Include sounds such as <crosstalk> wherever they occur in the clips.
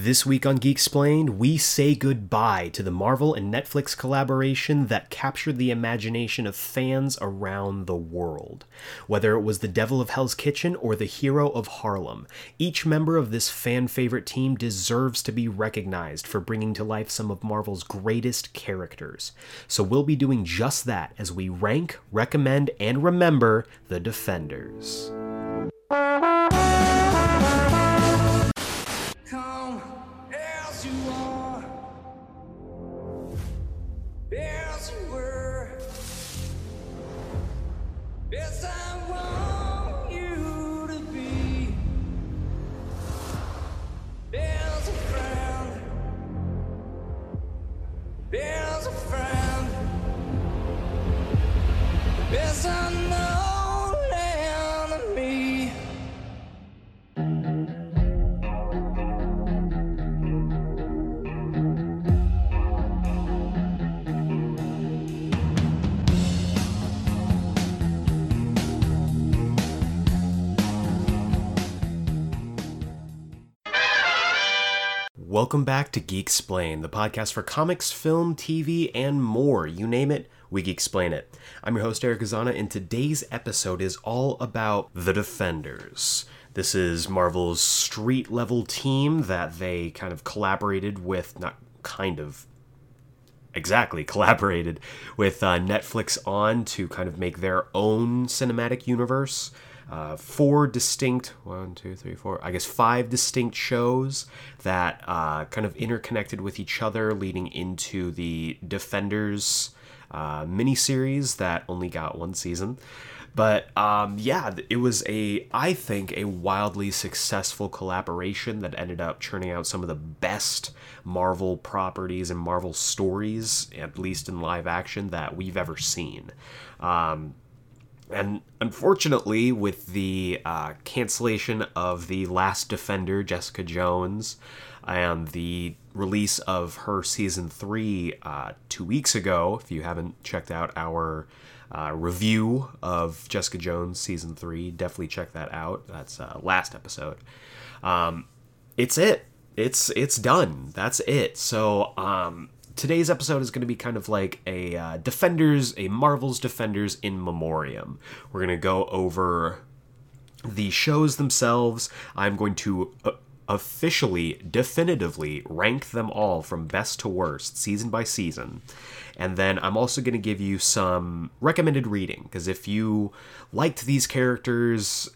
This week on Geek Explained, we say goodbye to the Marvel and Netflix collaboration that captured the imagination of fans around the world. Whether it was the Devil of Hell's Kitchen or the Hero of Harlem, each member of this fan favorite team deserves to be recognized for bringing to life some of Marvel's greatest characters. So we'll be doing just that as we rank, recommend, and remember the Defenders. Welcome back to Geek Explain, the podcast for comics, film, TV, and more. You name it, we Geek Explain it. I'm your host, Eric Azana, and today's episode is all about The Defenders. This is Marvel's street level team that they kind of collaborated with, not kind of, exactly <laughs> collaborated with uh, Netflix on to kind of make their own cinematic universe. Uh, four distinct, one, two, three, four, I guess five distinct shows that uh, kind of interconnected with each other, leading into the Defenders uh, miniseries that only got one season. But um, yeah, it was a, I think, a wildly successful collaboration that ended up churning out some of the best Marvel properties and Marvel stories, at least in live action, that we've ever seen. Um, and unfortunately, with the uh, cancellation of The Last Defender, Jessica Jones, and the release of her season three uh, two weeks ago, if you haven't checked out our uh, review of Jessica Jones season three, definitely check that out. That's uh, last episode. Um, it's it. It's it's done. That's it. So um, today's episode is going to be kind of like a uh, Defenders, a Marvel's Defenders in memoriam. We're going to go over the shows themselves. I'm going to uh, officially, definitively rank them all from best to worst, season by season. And then I'm also going to give you some recommended reading, because if you liked these characters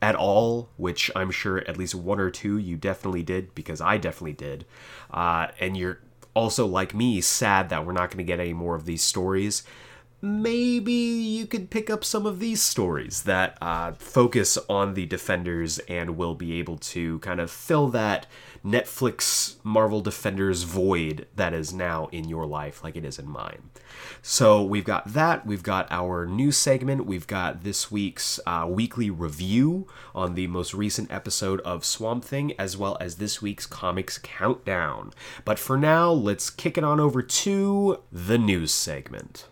at all, which I'm sure at least one or two you definitely did, because I definitely did, uh, and you're also, like me, sad that we're not going to get any more of these stories, maybe you could pick up some of these stories that uh, focus on the defenders and will be able to kind of fill that Netflix Marvel Defenders void that is now in your life, like it is in mine. So we've got that. We've got our news segment. We've got this week's uh, weekly review on the most recent episode of Swamp Thing, as well as this week's comics countdown. But for now, let's kick it on over to the news segment.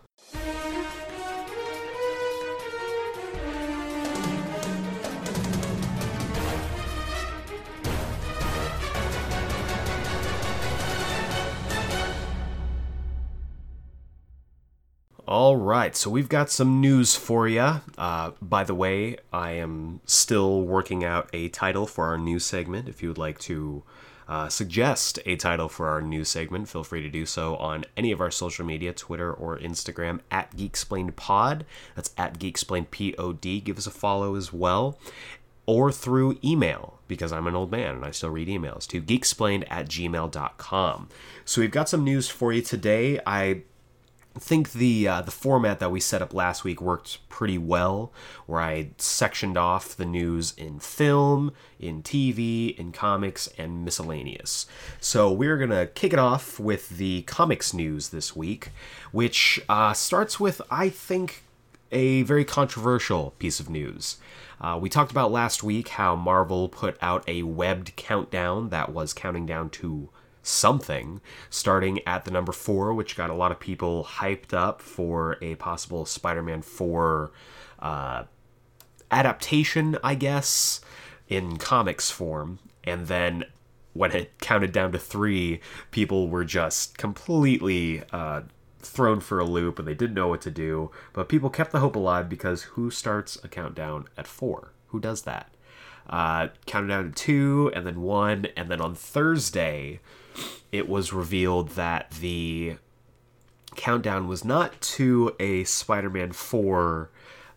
All right, so we've got some news for you. Uh, by the way, I am still working out a title for our new segment. If you would like to uh, suggest a title for our new segment, feel free to do so on any of our social media, Twitter or Instagram, at GeekSplainedPod. That's at GeekSplainedPod. Give us a follow as well. Or through email, because I'm an old man and I still read emails, to geeksplained at gmail.com. So we've got some news for you today. I think the uh, the format that we set up last week worked pretty well, where I sectioned off the news in film, in TV, in comics, and miscellaneous. So we're gonna kick it off with the comics news this week, which uh, starts with I think a very controversial piece of news. Uh, we talked about last week how Marvel put out a webbed countdown that was counting down to something, starting at the number four, which got a lot of people hyped up for a possible Spider Man 4 uh, adaptation, I guess, in comics form. And then when it counted down to three, people were just completely uh, thrown for a loop and they didn't know what to do. But people kept the hope alive because who starts a countdown at four? Who does that? Uh, counted down to two and then one, and then on Thursday, it was revealed that the countdown was not to a Spider-Man 4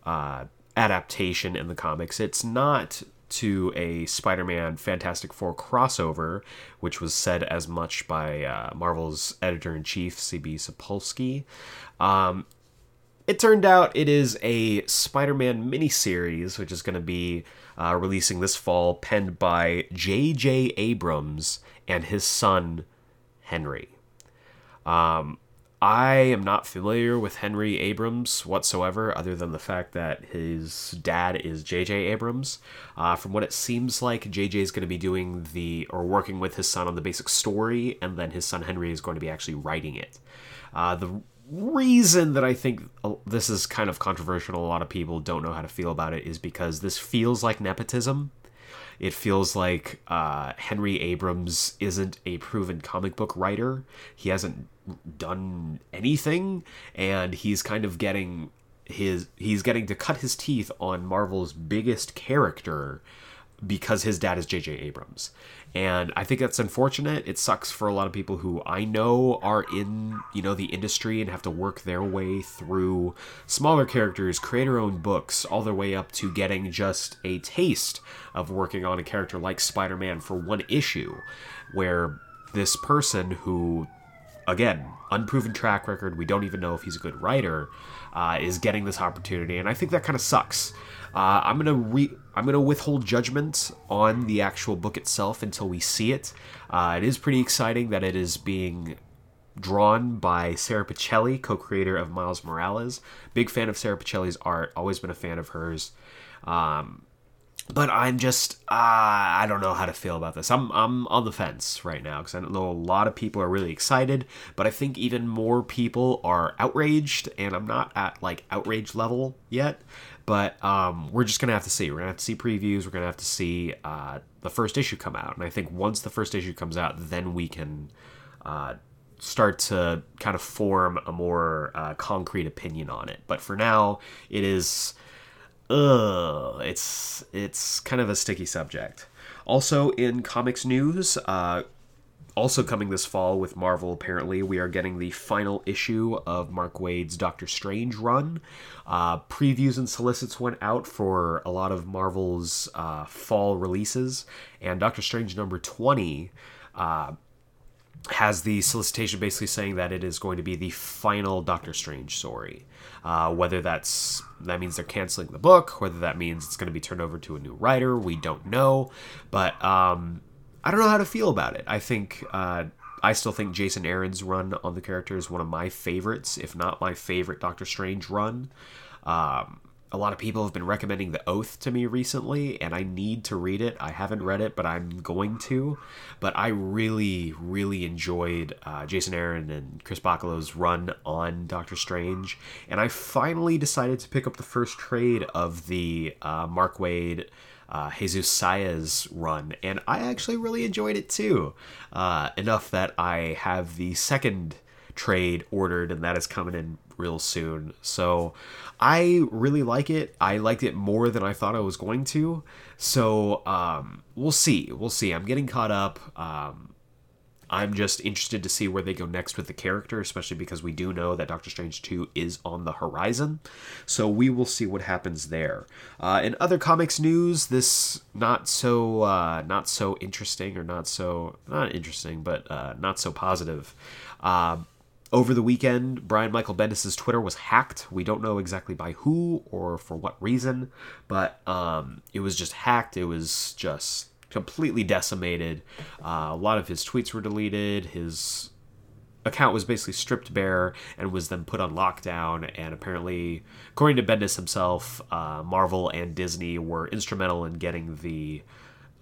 uh, adaptation in the comics. It's not to a Spider-Man Fantastic Four crossover, which was said as much by uh, Marvel's editor-in-chief CB Cebulski. Um, it turned out it is a Spider-Man miniseries, which is going to be uh, releasing this fall, penned by J.J. Abrams and his son Henry. Um, I am not familiar with Henry Abrams whatsoever, other than the fact that his dad is J.J. Abrams. Uh, from what it seems like, J.J. is going to be doing the or working with his son on the basic story, and then his son Henry is going to be actually writing it. Uh, the reason that I think uh, this is kind of controversial, a lot of people don't know how to feel about it, is because this feels like nepotism. It feels like uh, Henry Abrams isn't a proven comic book writer. He hasn't done anything, and he's kind of getting his he's getting to cut his teeth on Marvel's biggest character because his dad is J.J. Abrams. And I think that's unfortunate. It sucks for a lot of people who I know are in, you know, the industry and have to work their way through smaller characters, creator-owned books, all their way up to getting just a taste of working on a character like Spider-Man for one issue, where this person who again, unproven track record. We don't even know if he's a good writer. Uh, is getting this opportunity, and I think that kind of sucks. Uh, I'm gonna re- I'm gonna withhold judgment on the actual book itself until we see it. Uh, it is pretty exciting that it is being drawn by Sara Pichelli, co-creator of Miles Morales. Big fan of Sara Pichelli's art. Always been a fan of hers. Um, but I'm just uh, I don't know how to feel about this. I'm I'm on the fence right now because I know a lot of people are really excited, but I think even more people are outraged, and I'm not at like outrage level yet. But um, we're just gonna have to see. We're gonna have to see previews. We're gonna have to see uh, the first issue come out, and I think once the first issue comes out, then we can. Uh, start to kind of form a more uh, concrete opinion on it. But for now, it is ugh, it's it's kind of a sticky subject. Also in comics news, uh, also coming this fall with Marvel, apparently, we are getting the final issue of Mark Waid's Doctor Strange run. Uh, previews and solicits went out for a lot of Marvel's uh, fall releases, and Doctor Strange number 20 uh, has the solicitation basically saying that it is going to be the final Doctor Strange story. Uh, whether that's that means they're canceling the book, whether that means it's going to be turned over to a new writer, we don't know. But um, I don't know how to feel about it. I think uh, I still think Jason Aaron's run on the character is one of my favorites, if not my favorite Doctor Strange run. Um, a lot of people have been recommending The Oath to me recently, and I need to read it. I haven't read it, but I'm going to. But I really, really enjoyed uh, Jason Aaron and Chris Bachalo's run on Doctor Strange, and I finally decided to pick up the first trade of the uh, Mark Waid. Uh, Jesus Saiz run, and I actually really enjoyed it too. Uh, enough that I have the second trade ordered, and that is coming in real soon. So I really like it. I liked it more than I thought I was going to. So um, we'll see. We'll see. I'm getting caught up. Um, I'm just interested to see where they go next with the character, especially because we do know that Doctor Strange 2 is on the horizon. So we will see what happens there. Uh, in other comics news, this not so uh, not so interesting or not so not interesting, but uh, not so positive. Uh, over the weekend, Brian Michael Bendis' Twitter was hacked. We don't know exactly by who or for what reason, but um, it was just hacked. It was just completely decimated. Uh, a lot of his tweets were deleted. His account was basically stripped bare and was then put on lockdown. And apparently, according to Bendis himself, uh, Marvel and Disney were instrumental in getting the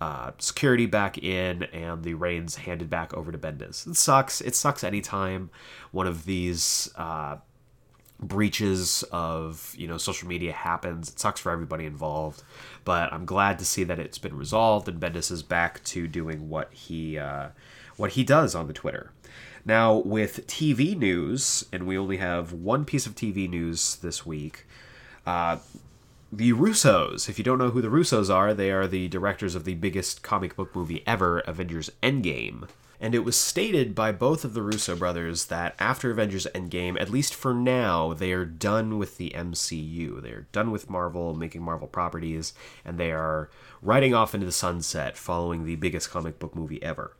uh, security back in and the reins handed back over to Bendis. It sucks. It sucks anytime one of these uh, breaches of you know social media happens. It sucks for everybody involved, but I'm glad to see that it's been resolved and Bendis is back to doing what he uh, what he does on the Twitter. Now with TV news, and we only have one piece of TV news this week. Uh, the Russos. If you don't know who the Russos are, they are the directors of the biggest comic book movie ever, Avengers Endgame. And it was stated by both of the Russo brothers that after Avengers Endgame, at least for now, they are done with the MCU. They're done with Marvel, making Marvel properties, and they are riding off into the sunset following the biggest comic book movie ever.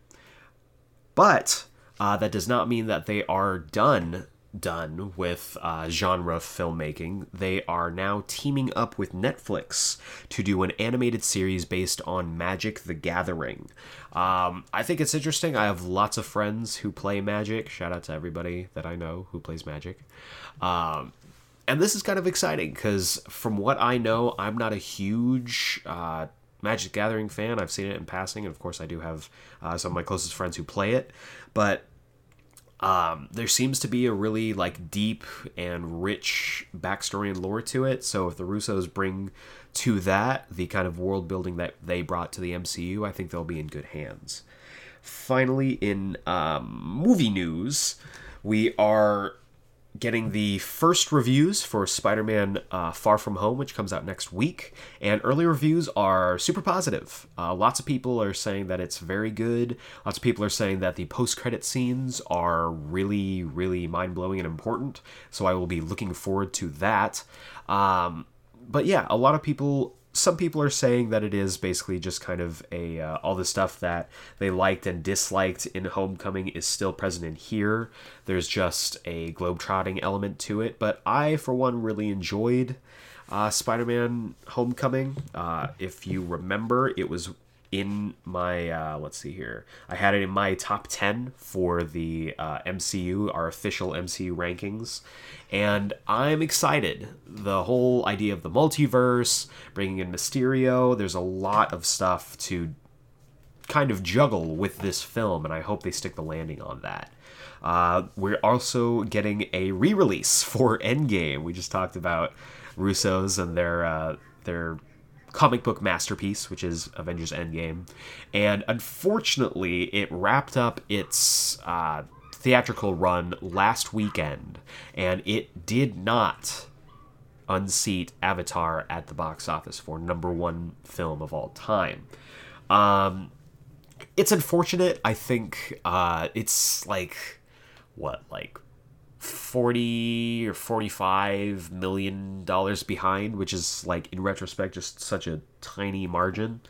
But uh, that does not mean that they are done done with uh, genre filmmaking. They are now teaming up with Netflix to do an animated series based on Magic the Gathering. Um, I think it's interesting. I have lots of friends who play Magic. Shout out to everybody that I know who plays Magic. Um, and this is kind of exciting because, from what I know, I'm not a huge uh, Magic Gathering fan. I've seen it in passing, and of course, I do have uh, some of my closest friends who play it. But um, there seems to be a really like deep and rich backstory and lore to it. So if the Russos bring to that the kind of world building that they brought to the MCU, I think they'll be in good hands. Finally, in um, movie news, we are getting the first reviews for Spider-Man uh, Far From Home, which comes out next week, and early reviews are super positive. Uh, lots of people are saying that it's very good. Lots of people are saying that the post-credit scenes are really, really mind-blowing and important. So I will be looking forward to that. Um, but yeah, a lot of people some people are saying that it is basically just kind of a uh, all the stuff that they liked and disliked in Homecoming is still present in here. There's just a globetrotting element to it, but I, for one, really enjoyed uh, Spider-Man: Homecoming. Uh, if you remember, it was in my uh, let's see here. I had it in my top ten for the uh, MCU, our official MCU rankings, and I'm excited. The whole idea of the multiverse, bringing in Mysterio. There's a lot of stuff to kind of juggle with this film, and I hope they stick the landing on that. Uh, we're also getting a re-release <laughs> for Endgame. We just talked about Russo's and their uh, their comic book masterpiece, which is Avengers Endgame, and unfortunately, it wrapped up its uh, theatrical run last weekend, and it did not unseat Avatar at the box office for number one film of all time. Um, it's unfortunate. I think uh, it's like what, like 40 or 45 million dollars behind, which is like in retrospect just such a tiny margin,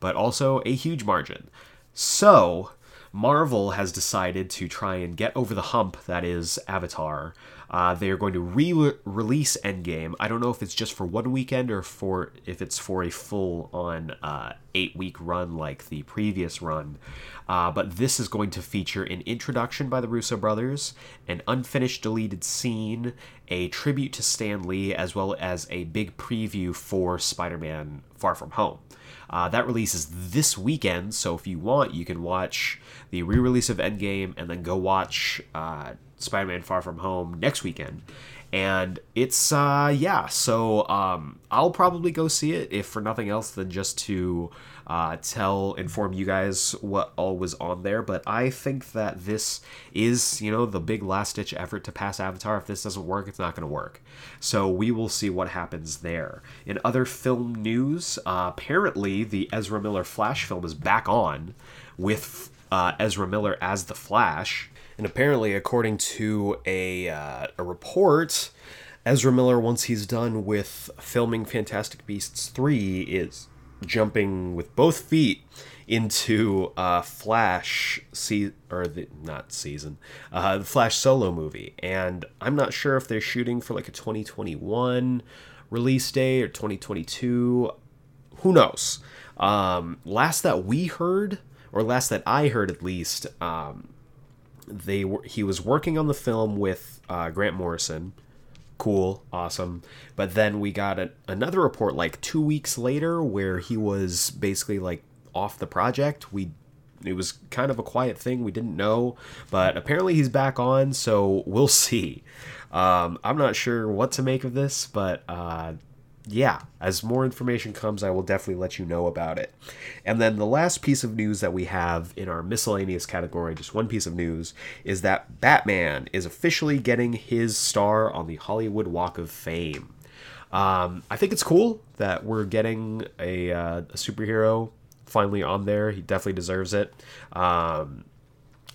but also a huge margin. So, Marvel has decided to try and get over the hump that is Avatar. Uh, they are going to re-release Endgame. I don't know if it's just for one weekend or for if it's for a full-on uh, eight-week run like the previous run. Uh, but this is going to feature an introduction by the Russo brothers, an unfinished deleted scene, a tribute to Stan Lee, as well as a big preview for Spider-Man: Far From Home. Uh, that releases this weekend, so if you want, you can watch the re release of Endgame and then go watch uh, Spider Man Far From Home next weekend. And it's, uh, yeah, so um, I'll probably go see it, if for nothing else than just to uh, tell, inform you guys what all was on there. But I think that this is, you know, the big last ditch effort to pass Avatar. If this doesn't work, it's not going to work. So we will see what happens there. In other film news, uh, apparently the Ezra Miller Flash film is back on with uh, Ezra Miller as the Flash. And apparently, according to a, uh, a report, Ezra Miller, once he's done with filming Fantastic Beasts 3, is jumping with both feet into uh, Flash se- or the not season, uh, the Flash solo movie, and I'm not sure if they're shooting for like a 2021 release day or 2022. Who knows? Um, last that we heard, or last that I heard at least, um, they were he was working on the film with uh, Grant Morrison. Cool, awesome. But then we got a, another report like two weeks later where he was basically like off the project. We it was kind of a quiet thing. We didn't know, but apparently he's back on, so we'll <laughs> see. Um, I'm not sure what to make of this, but uh, yeah, as more information comes, I will definitely let you know about it. And then the last piece of news that we have in our miscellaneous category, just one piece of news, is that Batman is officially getting his star on the Hollywood Walk of Fame. Um, I think it's cool that we're getting a, uh, a superhero finally on there. He definitely deserves it. Um,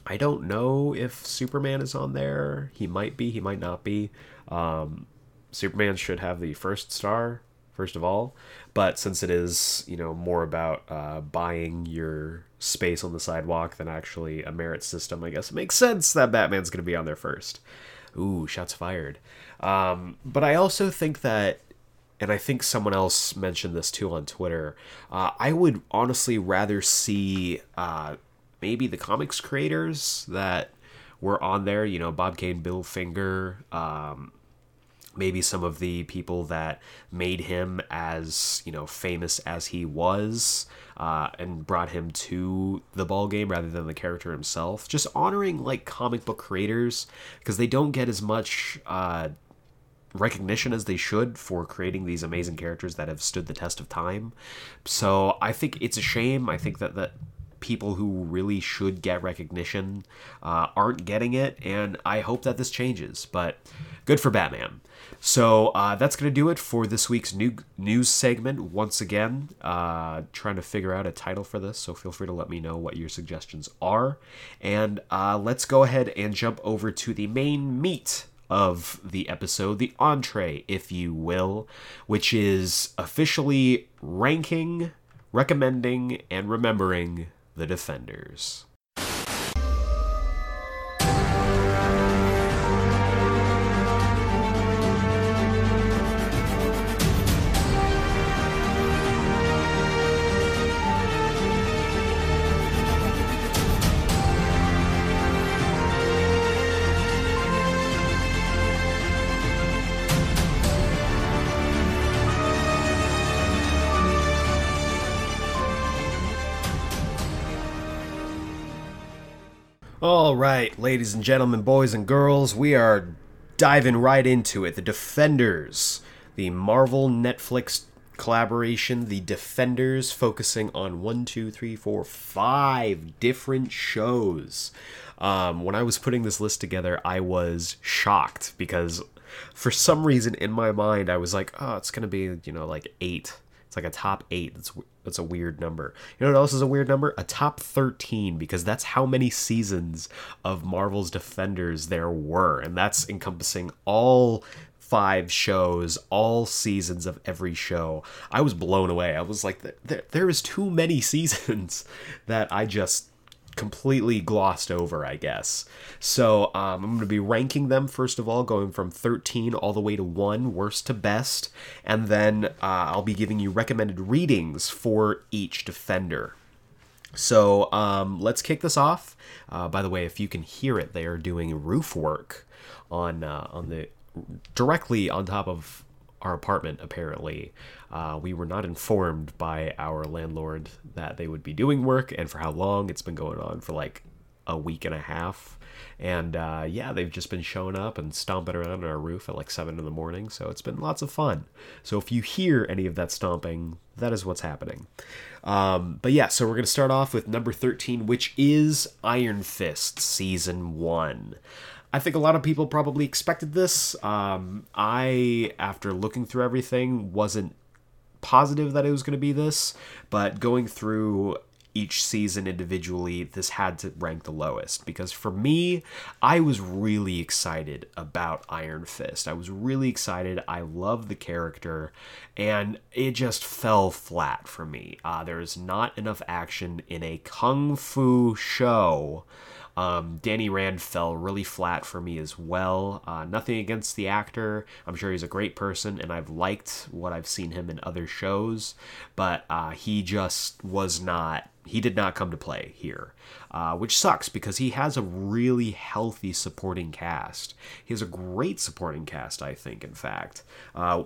I don't know if Superman is on there. He might be, he might not be. Um, Superman should have the first star, first of all. But since it is, you know, more about uh, buying your space on the sidewalk than actually a merit system, I guess it makes sense that Batman's going to be on there first. Ooh, shots fired. Um, but I also think that and I think someone else mentioned this too on Twitter. Uh, I would honestly rather see uh, maybe the comics creators that were on there. You know, Bob Kane, Bill Finger, um, maybe some of the people that made him as you know famous as he was uh, and brought him to the ball game rather than the character himself. Just honoring like comic book creators because they don't get as much. Uh, recognition as they should for creating these amazing characters that have stood the test of time. So I think it's a shame. I think that that people who really should get recognition uh, aren't getting it, and I hope that this changes. But good for Batman. So uh, that's gonna do it for this week's new news segment. Once again, uh, trying to figure out a title for this, so feel free to let me know what your suggestions are. And uh, let's go ahead and jump over to the main meat of the episode, the entree, if you will, which is officially ranking, recommending, and remembering the Defenders. Right, ladies and gentlemen, boys and girls, we are diving right into it. The Defenders, the Marvel Netflix collaboration, The Defenders, focusing on one, two, three, four, five different shows. Um, when I was putting this list together, I was shocked because for some reason in my mind, I was like, oh, it's going to be, you know, like eight. It's like a top eight. That's that's a weird number. You know what else is a weird number? A top 13, because that's how many seasons of Marvel's Defenders there were. And that's encompassing all five shows, all seasons of every show. I was blown away. I was like, there, there is too many <laughs> seasons that I just completely glossed over, I guess. So um, I'm going to be ranking them first of all, going from 13 all the way to 1, worst to best. And then uh, I'll be giving you recommended readings for each defender. So um, let's kick this off. Uh, by the way, if you can hear it, they are doing roof work on uh, on the directly on top of our apartment. Apparently, uh, we were not informed by our landlord that they would be doing work and for how long. It's been going on for like a week and a half. And uh, yeah, they've just been showing up and stomping around on our roof at like 7 in the morning. So it's been lots of fun. So if you hear any of that stomping, that is what's happening. Um, but yeah, so we're going to start off with number 13, which is Iron Fist Season 1. I think a lot of people probably expected this. Um, I, after looking through everything, wasn't positive that it was going to be this, but going through each season individually, this had to rank the lowest because for me, I was really excited about Iron Fist. I was really excited. I love the character, and it just fell flat for me. Uh, there's not enough action in a kung fu show. Um, Danny Rand fell really flat for me as well. Uh, nothing against the actor. I'm sure he's a great person, and I've liked what I've seen him in other shows, but uh, he just was not. He did not come to play here, uh, which sucks because he has a really healthy supporting cast. He has a great supporting cast, I think, in fact. Uh,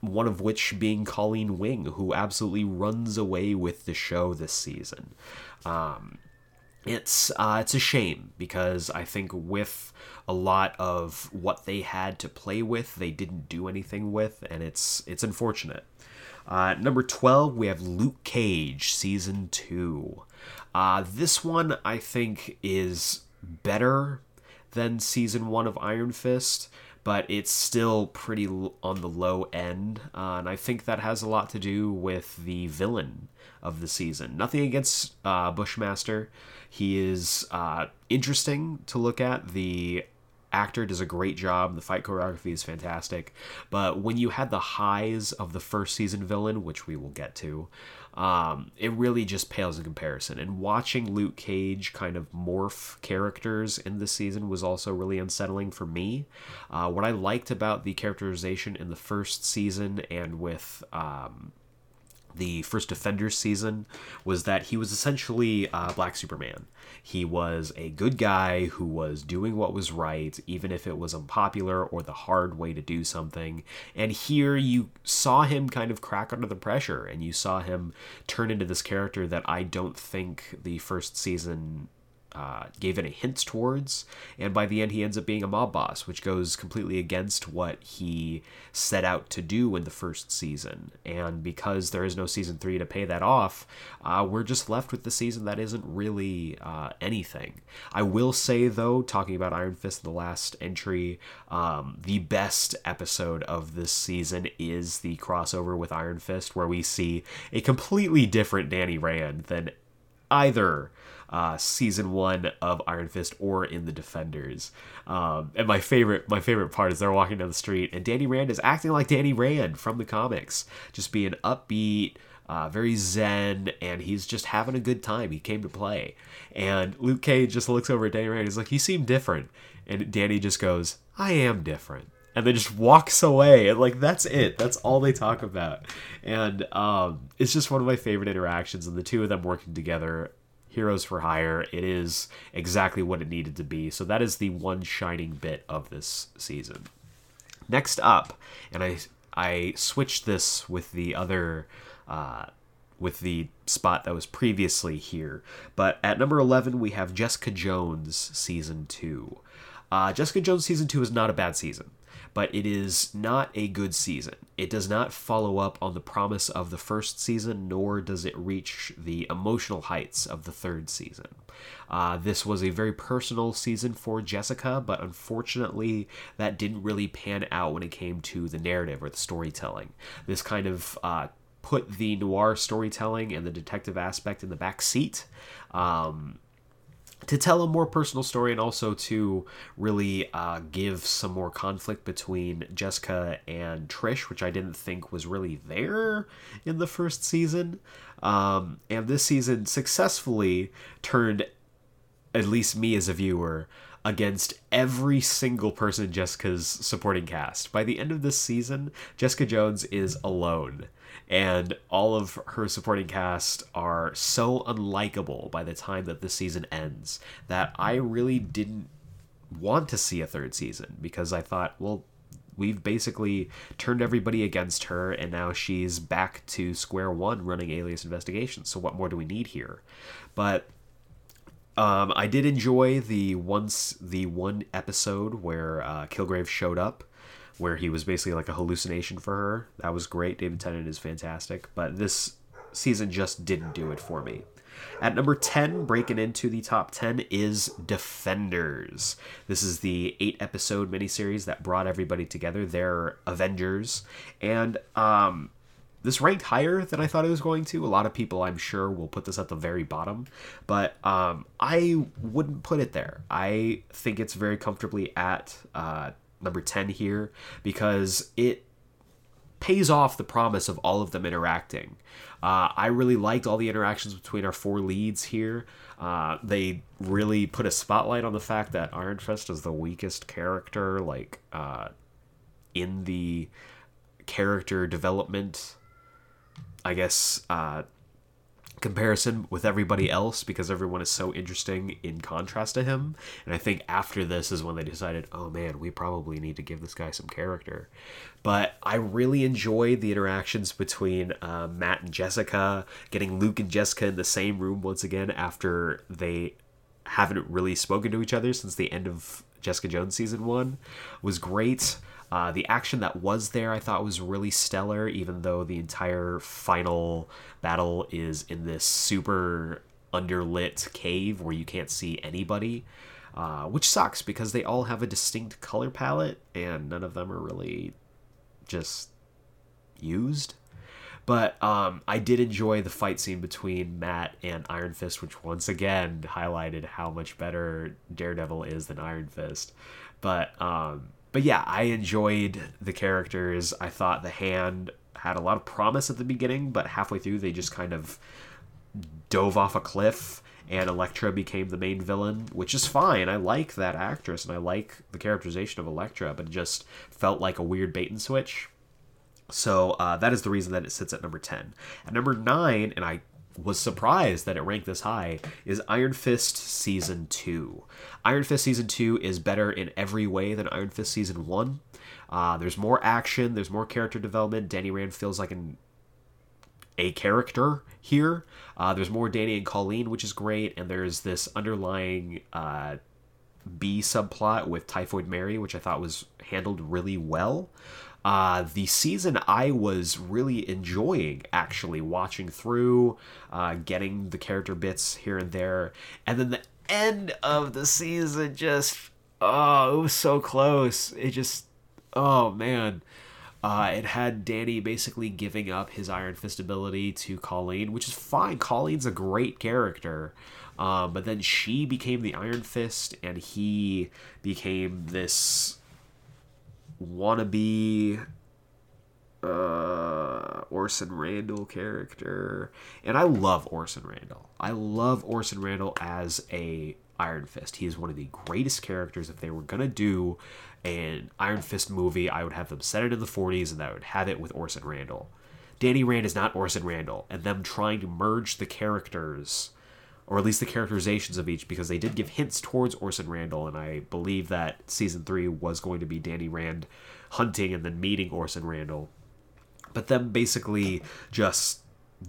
one of which being Colleen Wing, who absolutely runs away with the show this season. Um, it's uh, it's a shame because I think with a lot of what they had to play with, they didn't do anything with, and it's it's unfortunate. Uh, number twelve, we have Luke Cage season two. Uh, this one I think is better than season one of Iron Fist, but it's still pretty l- on the low end, uh, and I think that has a lot to do with the villain of the season. Nothing against uh, Bushmaster. He is uh, interesting to look at. The actor does a great job. The fight choreography is fantastic. But when you had the highs of the first season villain, which we will get to, um, it really just pales in comparison. And watching Luke Cage kind of morph characters in this season was also really unsettling for me. Uh, what I liked about the characterization in the first season and with. Um, the first Defenders season was that he was essentially uh, Black Superman. He was a good guy who was doing what was right, even if it was unpopular or the hard way to do something. And here you saw him kind of crack under the pressure, and you saw him turn into this character that I don't think the first season uh, gave any hints towards, and by the end he ends up being a mob boss, which goes completely against what he set out to do in the first season. And because there is no season three to pay that off, uh, we're just left with the season that isn't really uh, anything. I will say though, talking about Iron Fist, the last entry, um, the best episode of this season is the crossover with Iron Fist, where we see a completely different Danny Rand than either uh, season one of Iron Fist or in the Defenders. Um, and my favorite, my favorite part is they're walking down the street and Danny Rand is acting like Danny Rand from the comics, just being upbeat, uh, very zen, and he's just having a good time. He came to play, and Luke Cage just looks over at Danny Rand. He's like, "You seem different," and Danny just goes, "I am different." and then just walks away and like that's it that's all they talk about and um, it's just one of my favorite interactions and the two of them working together heroes for hire. It is exactly what it needed to be. So that is the one shining bit of this season. Next up and i i switched this with the other uh, with the spot that was previously here but at number 11 we have jessica jones season 2 uh, jessica jones season 2 is not a bad season but it is not a good season. It does not follow up on the promise of the first season, nor does it reach the emotional heights of the third season. Uh, this was a very personal season for Jessica, but unfortunately, that didn't really pan out when it came to the narrative or the storytelling. This kind of uh, put the noir storytelling and the detective aspect in the back seat. Um, to tell a more personal story and also to really uh, give some more conflict between Jessica and Trish, which I didn't think was really there in the first season. Um, and this season successfully turned at least me as a viewer against every single person in Jessica's supporting cast. By the end of this season, Jessica Jones is alone and all of her supporting cast are so unlikable by the time that the season ends that I really didn't want to see a third season because I thought, well, we've basically turned everybody against her and now she's back to square one running alias investigations so what more do we need here? But um, I did enjoy the once the one episode where uh, Kilgrave showed up, where he was basically like a hallucination for her. That was great. David Tennant is fantastic, but this season just didn't do it for me. At number 10, breaking into the top 10, is Defenders. This is the eight episode miniseries that brought everybody together. They're Avengers. And um, this ranked higher than I thought it was going to. A lot of people, I'm sure, will put this at the very bottom, but um, I wouldn't put it there. I think it's very comfortably at uh, number 10 here because it pays off the promise of all of them interacting. Uh, I really liked all the interactions between our four leads here. Uh, they really put a spotlight on the fact that Iron Fist is the weakest character, like uh, in the character development I guess, uh, comparison with everybody else because everyone is so interesting in contrast to him. And I think after this is when they decided, oh man, we probably need to give this guy some character. But I really enjoyed the interactions between uh, Matt and Jessica, getting Luke and Jessica in the same room once again after they haven't really spoken to each other since the end of Jessica Jones season one was great. Uh, the action that was there, I thought, was really stellar, even though the entire final battle is in this super underlit cave where you can't see anybody, uh, which sucks because they all have a distinct color palette and none of them are really just used. But um, I did enjoy the fight scene between Matt and Iron Fist, which once again highlighted how much better Daredevil is than Iron Fist. But um, but yeah, I enjoyed the characters. I thought the hand had a lot of promise at the beginning, but halfway through they just kind of dove off a cliff and Elektra became the main villain, which is fine. I like that actress and I like the characterization of Elektra, but it just felt like a weird bait and switch. So uh, that is the reason that it sits at number 10. At number 9, and I was surprised that it ranked this high, is Iron Fist Season 2. Iron Fist Season 2 is better in every way than Iron Fist Season 1. Uh, there's more action, there's more character development. Danny Rand feels like an a character here. Uh, there's more Danny and Colleen, which is great, and there's this underlying uh, B subplot with Typhoid Mary, which I thought was handled really well. Uh, the season I was really enjoying actually watching through, uh, getting the character bits here and there, and then the end of the season just oh, it was so close. It just oh man. Uh, it had Danny basically giving up his Iron Fist ability to Colleen, which is fine. Colleen's a great character. Um, but then she became the Iron Fist, and he became this wannabe uh, Orson Randall character. And I love Orson Randall. I love Orson Randall as a Iron Fist. He is one of the greatest characters. If they were gonna do an Iron Fist movie, I would have them set it in the 40s and I would have it with Orson Randall. Danny Rand is not Orson Randall, and them trying to merge the characters, or at least the characterizations of each, because they did give hints towards Orson Randall, and I believe that season three was going to be Danny Rand hunting and then meeting Orson Randall. But them basically just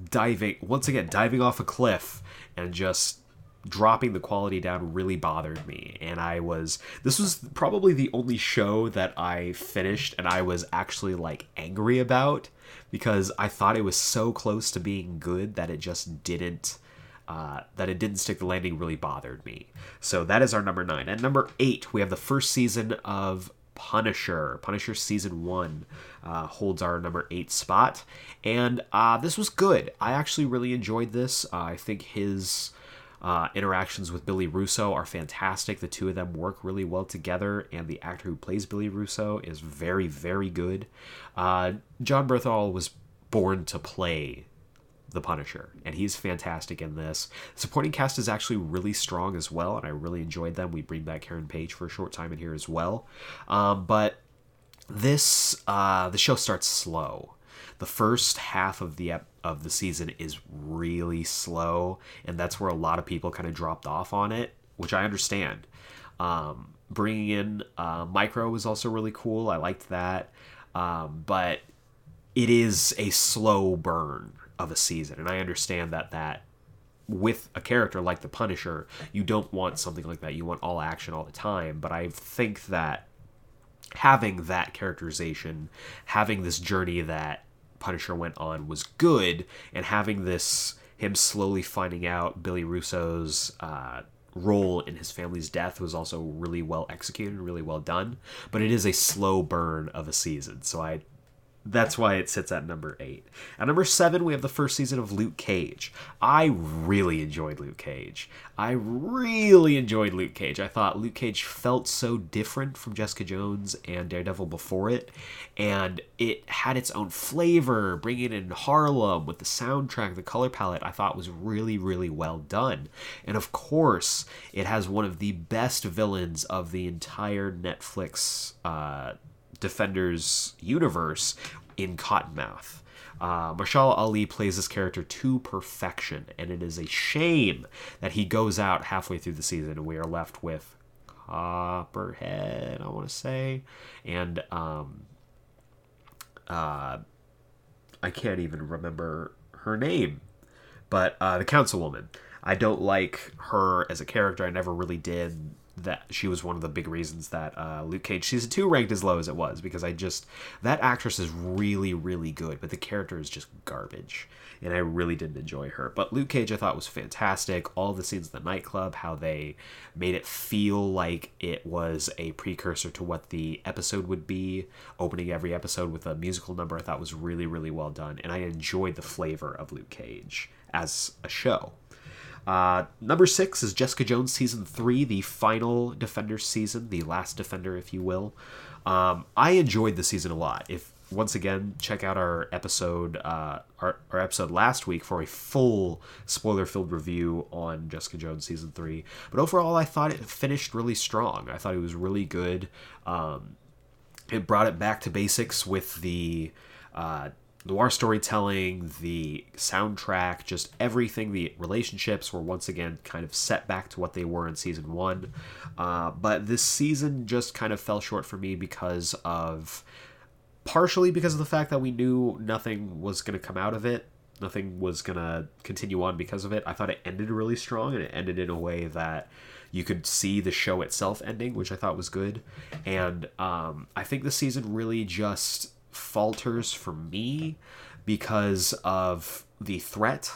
diving, once again, diving off a cliff and just dropping the quality down really bothered me and i was this was probably the only show that i finished and i was actually like angry about because i thought it was so close to being good that it just didn't uh, that it didn't stick the landing really bothered me so that is our number nine and number eight we have the first season of Punisher. Punisher season one uh, holds our number eight spot, and uh, this was good. I actually really enjoyed this. Uh, I think his uh, interactions with Billy Russo are fantastic. The two of them work really well together, and the actor who plays Billy Russo is very, very good. Uh, Jon Bernthal was born to play the Punisher, and he's fantastic in this. Supporting cast is actually really strong as well, and I really enjoyed them. We bring back Karen Page for a short time in here as well. Um, but this uh, the show starts slow. The first half of the ep- of the season is really slow, and that's where a lot of people kind of dropped off on it, which I understand. Um, bringing in uh, Micro was also really cool. I liked that, um, but it is a slow burn of a season, and I understand that that with a character like the Punisher, you don't want something like that. You want all action all the time. But I think that having that characterization, having this journey that Punisher went on was good, and having this him slowly finding out Billy Russo's uh, role in his family's death was also really well executed, really well done. But it is a slow burn of a season, so I that's why it sits at number eight. At number seven, we have the first season of Luke Cage. I really enjoyed Luke Cage. I really enjoyed Luke Cage. I thought Luke Cage felt so different from Jessica Jones and Daredevil before it, and it had its own flavor, bringing in Harlem with the soundtrack, the color palette. I thought was really, really well done. And of course, it has one of the best villains of the entire Netflix. Uh, Defenders universe in Cottonmouth. Uh, Mahershala Ali plays this character to perfection, and it is a shame that he goes out halfway through the season and we are left with Copperhead, I want to say, and um, uh, I can't even remember her name, but uh, the councilwoman. I don't like her as a character. I never really did. That she was one of the big reasons that uh, Luke Cage season two ranked as low as it was because I just that actress is really really good, but the character is just garbage, and I really didn't enjoy her. But Luke Cage I thought was fantastic. All the scenes in the nightclub, how they made it feel like it was a precursor to what the episode would be, opening every episode with a musical number, I thought was really really well done, and I enjoyed the flavor of Luke Cage as a show. Uh, number six is Jessica Jones season three, the final Defender season, the last Defender, if you will. Um, I enjoyed the season a lot. If once again, check out our episode, uh, our, our episode last week for a full spoiler-filled review on Jessica Jones season three. But overall, I thought it finished really strong. I thought it was really good. Um, it brought it back to basics with the uh, noir storytelling, the soundtrack, just everything. The relationships were once again kind of set back to what they were in season one. Uh, but this season just kind of fell short for me because of partially because of the fact that we knew nothing was going to come out of it. Nothing was going to continue on because of it. I thought it ended really strong and it ended in a way that you could see the show itself ending, which I thought was good. And um, I think the season really just falters for me because of the threat,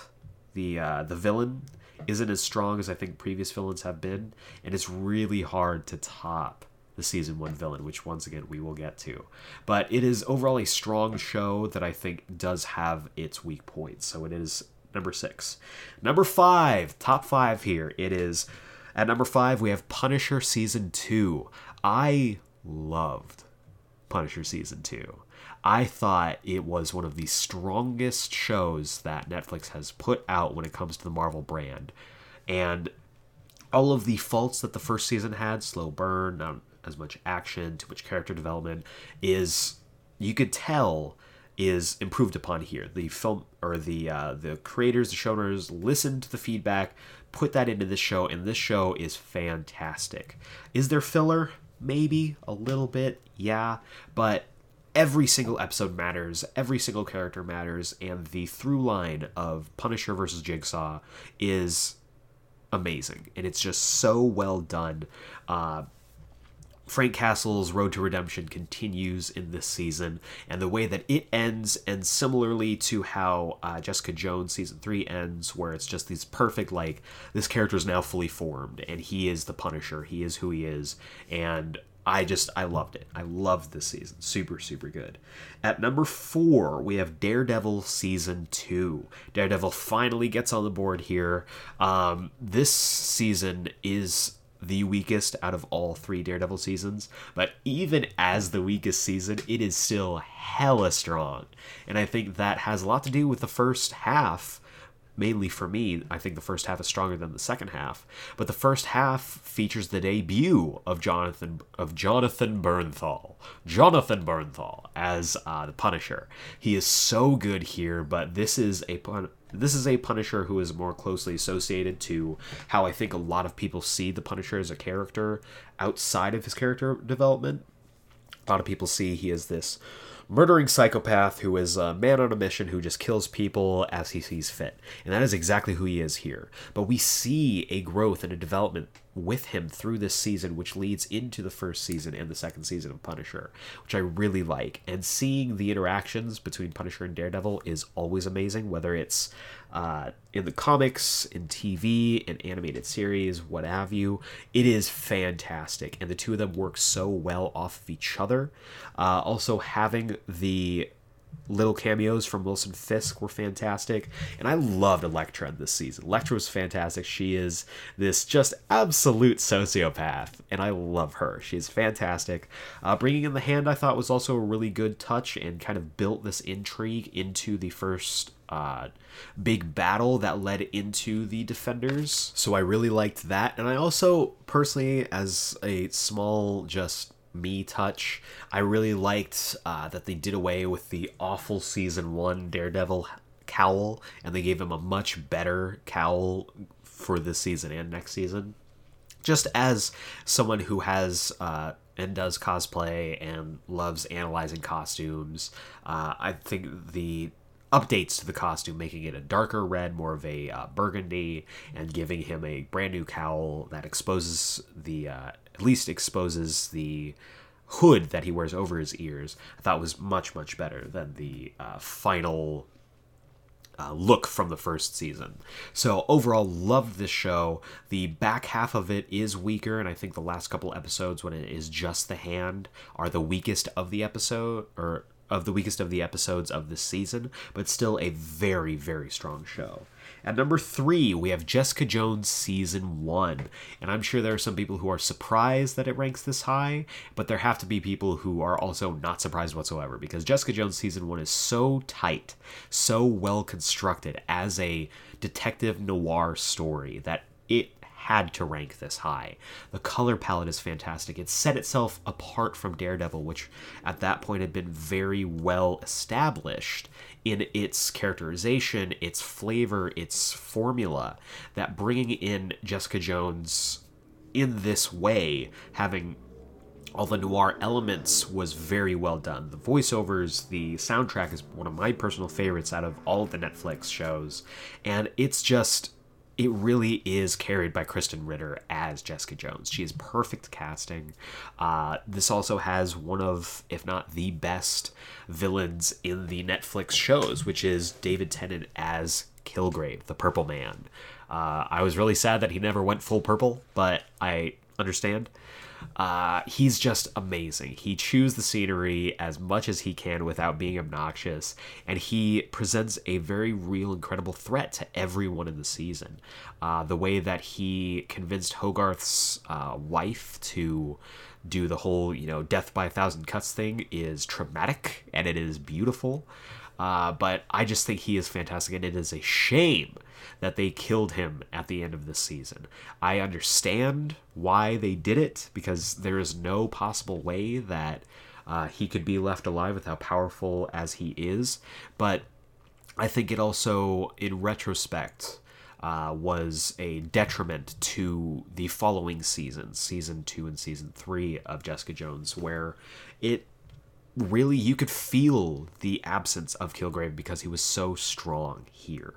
the uh, the villain isn't as strong as I think previous villains have been, and it's really hard to top the season one villain, which once again we will get to. But it is overall a strong show that I think does have its weak points. So it is number six. Number five, top five here. It is at number five, we have Punisher season two. I loved Punisher season two. I thought it was one of the strongest shows that Netflix has put out when it comes to the Marvel brand. And all of the faults that the first season had slow burn, not as much action, too much character development is you could tell is improved upon here. The film or the uh, the creators, the showrunners listened to the feedback, put that into this show, and this show is fantastic. Is there filler? Maybe a little bit, yeah, but every single episode matters, every single character matters, and the through line of Punisher versus Jigsaw is amazing, and it's just so well done. Uh, Frank Castle's Road to Redemption continues in this season, and the way that it ends, and similarly to how uh, Jessica Jones season three ends, where it's just these perfect like this character is now fully formed, and he is the Punisher, he is who he is, and I just I loved it. I loved this season. Super super good. At number 4, we have Daredevil season 2. Daredevil finally gets on the board here. Um, this season is the weakest out of all 3 Daredevil seasons, but even as the weakest season, it is still hella strong. And I think that has a lot to do with the first half mainly for me, I think the first half is stronger than the second half. But the first half features the debut of Jonathan of Jonathan Bernthal, Jonathan Bernthal as uh, the Punisher. He is so good here, but this is a pun- this is a Punisher who is more closely associated to how I think a lot of people see the Punisher as a character outside of his character development. A lot of people see he is this murdering psychopath who is a man on a mission who just kills people as he sees fit. And that is exactly who he is here. But we see a growth and a development with him through this season, which leads into the first season and the second season of Punisher, which I really like. And seeing the interactions between Punisher and Daredevil is always amazing, whether it's uh, in the comics, in TV, in animated series, what have you. It is fantastic, and the two of them work so well off of each other. Uh, also, having the little cameos from Wilson Fisk were fantastic, and I loved Elektra this season. Elektra was fantastic. She is this just absolute sociopath, and I love her. She's fantastic. Uh, bringing in the hand, I thought was also a really good touch, and kind of built this intrigue into the first uh, big battle that led into the defenders. So I really liked that, and I also personally, as a small just me touch. I really liked uh, that they did away with the awful season one Daredevil cowl and they gave him a much better cowl for this season and next season. Just as someone who has uh, and does cosplay and loves analyzing costumes, uh, I think the updates to the costume, making it a darker red, more of a uh, burgundy, and giving him a brand new cowl that exposes the uh, at least exposes the hood that he wears over his ears. I thought was much much better than the uh, final uh, look from the first season. So overall, loved this show. The back half of it is weaker, and I think the last couple episodes, when it is just the hand, are the weakest of the episode or of the weakest of the episodes of this season. But still, a very very strong show. At number three, we have Jessica Jones season one. And I'm sure there are some people who are surprised that it ranks this high, but there have to be people who are also not surprised whatsoever because Jessica Jones season one is so tight, so well constructed as a detective noir story that it had to rank this high. The color palette is fantastic. It set itself apart from Daredevil, which at that point had been very well established in its characterization, its flavor, its formula. That bringing in Jessica Jones in this way, having all the noir elements was very well done. The voiceovers, the soundtrack is one of my personal favorites out of all of the Netflix shows, and it's just it really is carried by Krysten Ritter as Jessica Jones. She is perfect casting. Uh, this also has one of, if not the best, villains in the Netflix shows, which is David Tennant as Kilgrave, the Purple Man. Uh, I was really sad that he never went full purple, but I understand. Uh, he's just amazing. He chews the scenery as much as he can without being obnoxious, and he presents a very real, incredible threat to everyone in the season. Uh, the way that he convinced Hogarth's uh, wife to do the whole, you know, death by a thousand cuts thing is traumatic and it is beautiful. Uh, but I just think he is fantastic, and it is a shame that they killed him at the end of this season. I understand why they did it because there is no possible way that uh, he could be left alive with how powerful as he is, but I think it also, in retrospect, uh, was a detriment to the following seasons, season two and season three of Jessica Jones, where it really you could feel the absence of Kilgrave because he was so strong here.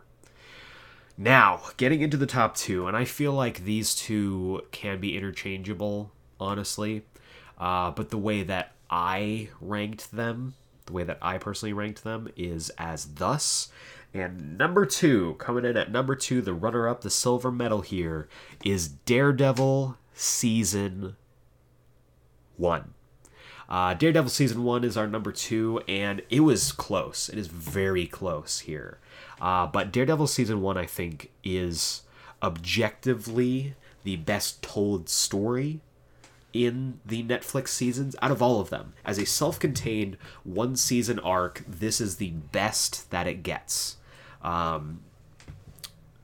Now, getting into the top two, and I feel like these two can be interchangeable, honestly. Uh, but the way that I ranked them, the way that I personally ranked them, is as thus. And number two, coming in at number two, the runner up, the silver medal here, is Daredevil Season 1. Uh, Daredevil season one is our number two, and it was close. It is very close here. Uh, but Daredevil season one, I think, is objectively the best told story in the Netflix seasons out of all of them. As a self contained one season arc, this is the best that it gets. Um,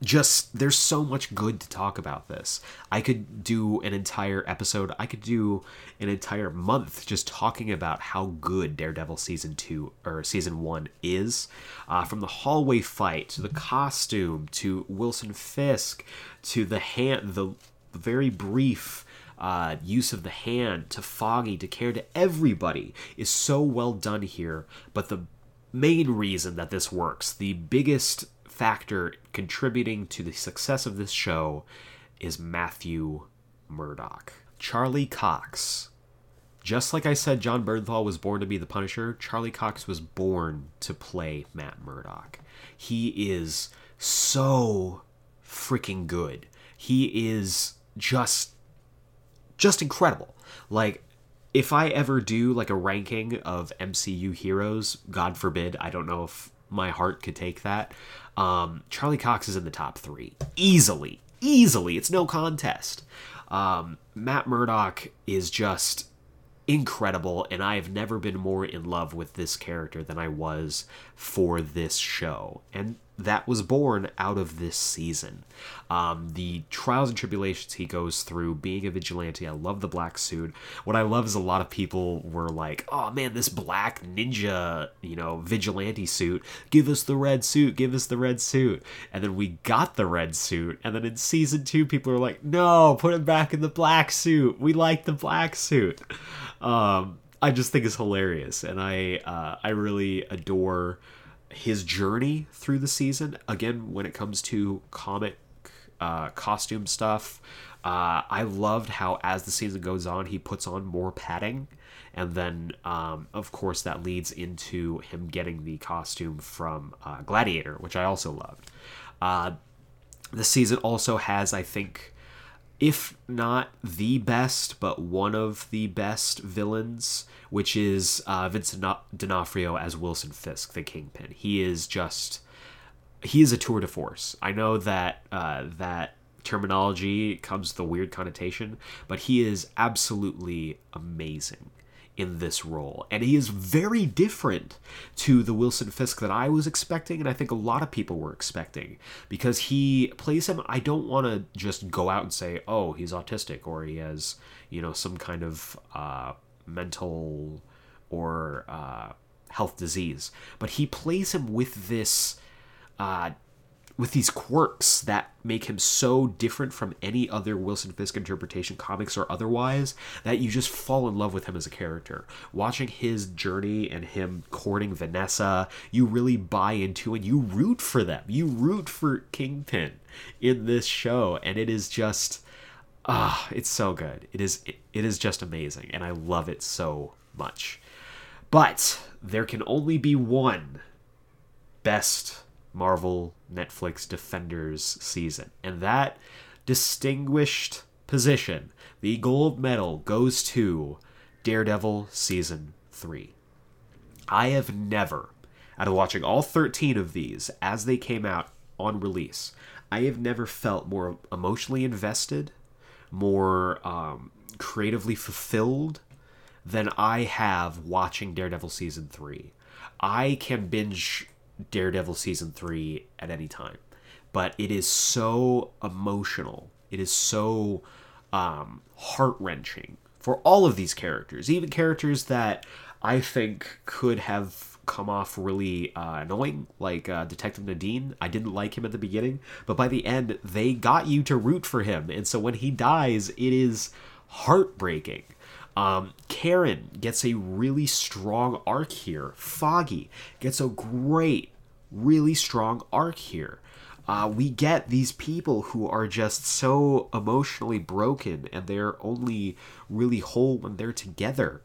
just there's so much good to talk about this. I could do an entire episode, I could do an entire month just talking about how good Daredevil season 2 or season 1 is. Uh, from the hallway fight to the costume to Wilson Fisk to the hand the very brief uh, use of the hand to Foggy to care to everybody is so well done here. But the main reason that this works, the biggest factor contributing to the success of this show is Matthew Murdock. Charlie Cox. Just like I said, Jon Bernthal was born to be the Punisher, Charlie Cox was born to play Matt Murdock. He is so freaking good. He is just just incredible. Like if I ever do like a ranking of MCU heroes, God forbid, I don't know if my heart could take that. Um, Charlie Cox is in the top three easily, easily. It's no contest. Um, Matt Murdock is just incredible, and I have never been more in love with this character than I was for this show. And that was born out of this season. Um, the trials and tribulations he goes through being a vigilante. I love the black suit. What I love is a lot of people were like, oh man, this black ninja, you know, vigilante suit. Give us the red suit. Give us the red suit. And then we got the red suit. And then in season two, people are like, no, put him back in the black suit. We like the black suit. Um, I just think it's hilarious. And I, uh, I really adore his journey through the season. Again, when it comes to comic uh, costume stuff, uh, I loved how as the season goes on, he puts on more padding. And then, um, of course, that leads into him getting the costume from uh, Gladiator, which I also loved. Uh, the season also has, I think, if not the best, but one of the best villains, which is uh, Vincent D'Onofrio as Wilson Fisk, the Kingpin. He is just he is a tour de force. I know that uh, that terminology comes with a weird connotation, but he is absolutely amazing in this role. And he is very different to the Wilson Fisk that I was expecting, and I think a lot of people were expecting. Because he plays him, I don't want to just go out and say, oh, he's autistic or he has, you know, some kind of uh, mental or uh, health disease. But he plays him with this. Uh, with these quirks that make him so different from any other Wilson Fisk interpretation, comics or otherwise, that you just fall in love with him as a character. Watching his journey and him courting Vanessa, you really buy into and you root for them. You root for Kingpin in this show, and it is just ah, it's so good. It is it, it is just amazing, and I love it so much. But there can only be one best Marvel Netflix Defenders season. And that distinguished position, the gold medal, goes to Daredevil Season 3. I have never, out of watching all 13 of these as they came out on release, I have never felt more emotionally invested, more um, creatively fulfilled than I have watching Daredevil Season 3. I can binge Daredevil season three at any time. But it is so emotional. It is so um, heart wrenching for all of these characters, even characters that I think could have come off really uh, annoying, like uh, Detective Nadeem. I didn't like him at the beginning, but by the end, they got you to root for him. And so when he dies, it is heartbreaking. Um, Karen gets a really strong arc here. Foggy gets a great, really strong arc here. Uh, we get these people who are just so emotionally broken and they're only really whole when they're together.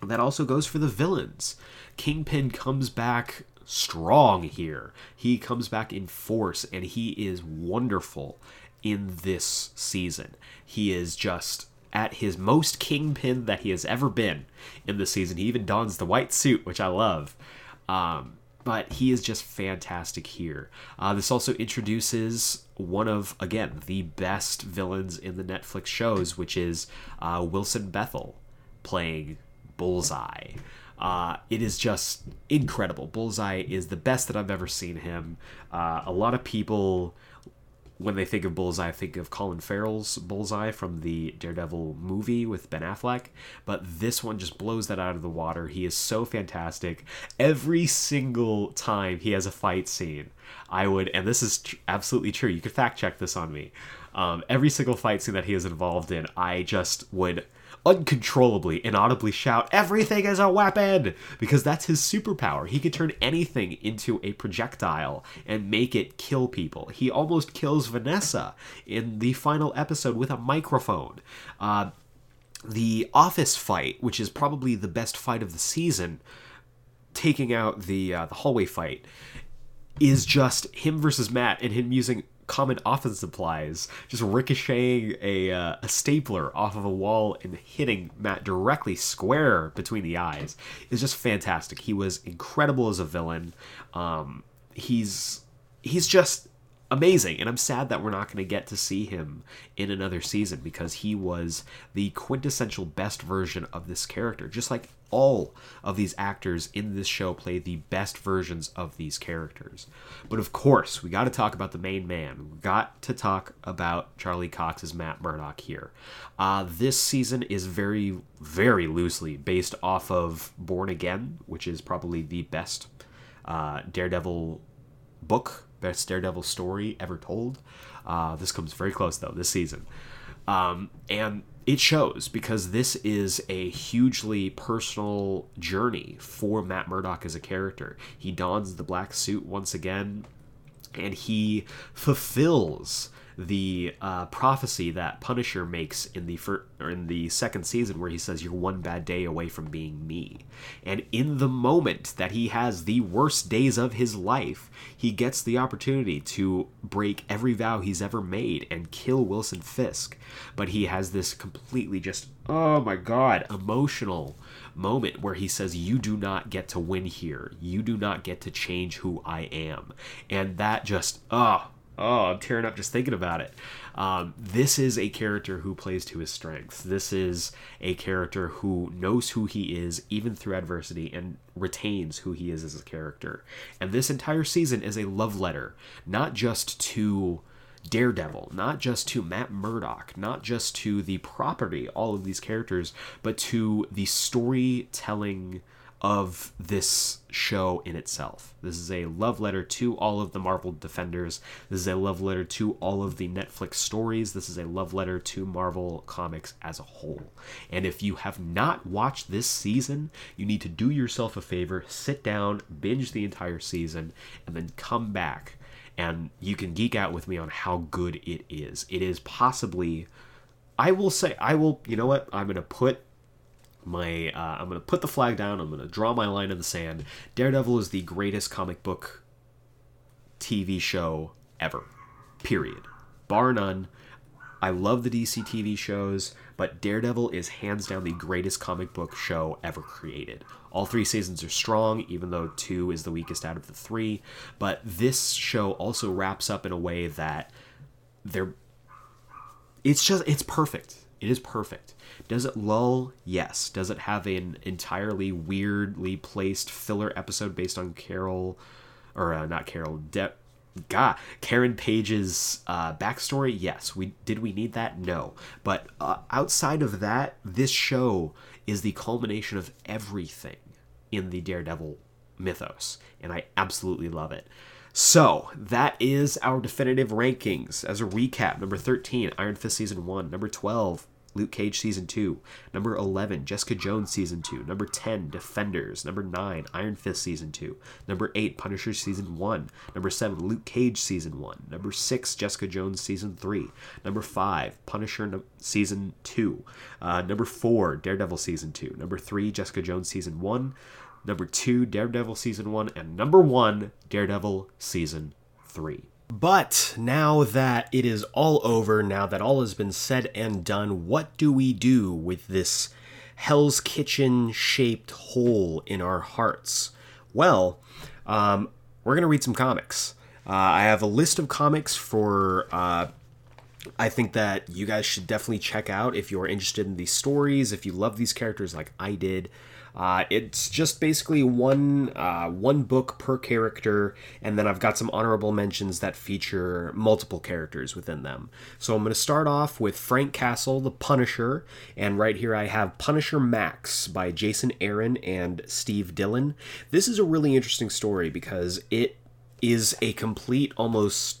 And that also goes for the villains. Kingpin comes back strong here. He comes back in force and he is wonderful in this season. He is just at his most kingpin that he has ever been in this season. He even dons the white suit, which I love. Um, but he is just fantastic here. Uh, this also introduces one of, again, the best villains in the Netflix shows, which is uh, Wilson Bethel playing Bullseye. Uh, it is just incredible. Bullseye is the best that I've ever seen him. Uh, a lot of people when they think of Bullseye, think of Colin Farrell's Bullseye from the Daredevil movie with Ben Affleck, but this one just blows that out of the water. He is so fantastic. Every single time he has a fight scene, I would, and this is tr- absolutely true. You could fact check this on me. Um, every single fight scene that he is involved in, I just would uncontrollably, inaudibly shout, Everything is a weapon! Because that's his superpower. He can turn anything into a projectile and make it kill people. He almost kills Vanessa in the final episode with a microphone. Uh, the office fight, which is probably the best fight of the season, taking out the uh, the hallway fight, is just him versus Matt and him using common office supplies, just ricocheting a, uh, a stapler off of a wall and hitting Matt directly square between the eyes is just fantastic. He was incredible as a villain. Um, he's he's just amazing and i'm sad that we're not going to get to see him in another season because he was the quintessential best version of this character just like all of these actors in this show play the best versions of these characters. But of course we got to talk about the main man. We got to talk about charlie cox as matt murdock here. Uh, this season is very very loosely based off of born again which is probably the best uh, daredevil book, best Daredevil story ever told. Uh, this comes very close though this season, um, and it shows because this is a hugely personal journey for Matt Murdock as a character. He dons the black suit once again, and he fulfills the uh, prophecy that Punisher makes in the fir- or in the second season, where he says, "You're one bad day away from being me." And in the moment that he has the worst days of his life, he gets the opportunity to break every vow he's ever made and kill Wilson Fisk. But he has this completely just oh my god emotional moment where he says, You do not get to win here. You do not get to change who I am. And that just, oh, oh, I'm tearing up just thinking about it. Um, this is a character who plays to his strengths. This is a character who knows who he is, even through adversity, and retains who he is as a character. And this entire season is a love letter, not just to Daredevil, not just to Matt Murdock, not just to the property, all of these characters, but to the storytelling of this show in itself. This is a love letter to all of the Marvel Defenders. This is a love letter to all of the Netflix stories. This is a love letter to Marvel Comics as a whole. And if you have not watched this season, you need to do yourself a favor, sit down, binge the entire season, and then come back and you can geek out with me on how good it is. It is possibly I will say I will, you know what? I'm going to put my uh, I'm gonna put the flag down. I'm gonna draw my line in the sand. Daredevil is the greatest comic book TV show ever. Period. Bar none. I love the DC TV shows, but Daredevil is hands down the greatest comic book show ever created. All three seasons are strong, even though two is the weakest out of the three. But this show also wraps up in a way that they're. It's just it's perfect. It is perfect. Does it lull? Yes. Does it have an entirely weirdly placed filler episode based on Carol, or uh, not Carol, De- God, Karen Page's uh, backstory? Yes. We did we need that? No. But uh, outside of that, this show is the culmination of everything in the Daredevil mythos, and I absolutely love it. So that is our definitive rankings. As a recap, number 13, Iron Fist Season 1. Number 12, Luke Cage Season 2. Number 11, Jessica Jones Season 2. Number 10, Defenders. Number 9, Iron Fist Season 2. Number 8, Punisher Season 1. Number 7, Luke Cage Season 1. Number 6, Jessica Jones Season 3. Number 5, Punisher no- Season 2. Uh, number 4, Daredevil Season 2. Number 3, Jessica Jones Season 1. Number 2, Daredevil Season 1. And number 1, Daredevil Season 3. But now that it is all over, now that all has been said and done, what do we do with this Hell's Kitchen shaped hole in our hearts? Well, um, we're going to read some comics. Uh, I have a list of comics for. Uh, I think that you guys should definitely check out if you're interested in these stories, if you love these characters like I did. Uh, it's just basically one uh, one book per character, and then I've got some honorable mentions that feature multiple characters within them. So I'm going to start off with Frank Castle, the Punisher, and right here I have Punisher Max by Jason Aaron and Steve Dillon. This is a really interesting story because it is a complete, almost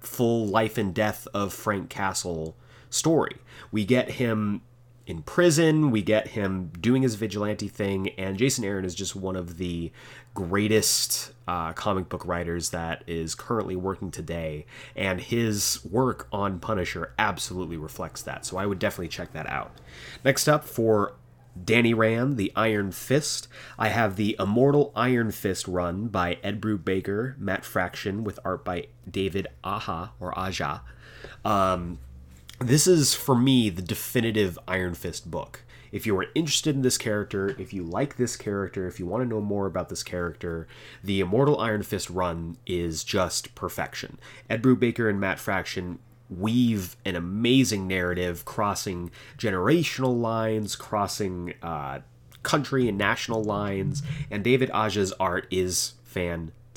full life and death of Frank Castle story. We get him in prison, we get him doing his vigilante thing, and Jason Aaron is just one of the greatest uh, comic book writers that is currently working today, and his work on Punisher absolutely reflects that. So I would definitely check that out. Next up for Danny Rand, The Iron Fist. I have the Immortal Iron Fist run by Ed Brubaker, Matt Fraction, with art by David Aja or Aja. Um, this is for me the definitive Iron Fist book. If you are interested in this character, if you like this character, if you want to know more about this character, the Immortal Iron Fist run is just perfection. Ed Brubaker and Matt Fraction weave an amazing narrative crossing generational lines, crossing uh, country and national lines, and David Aja's art is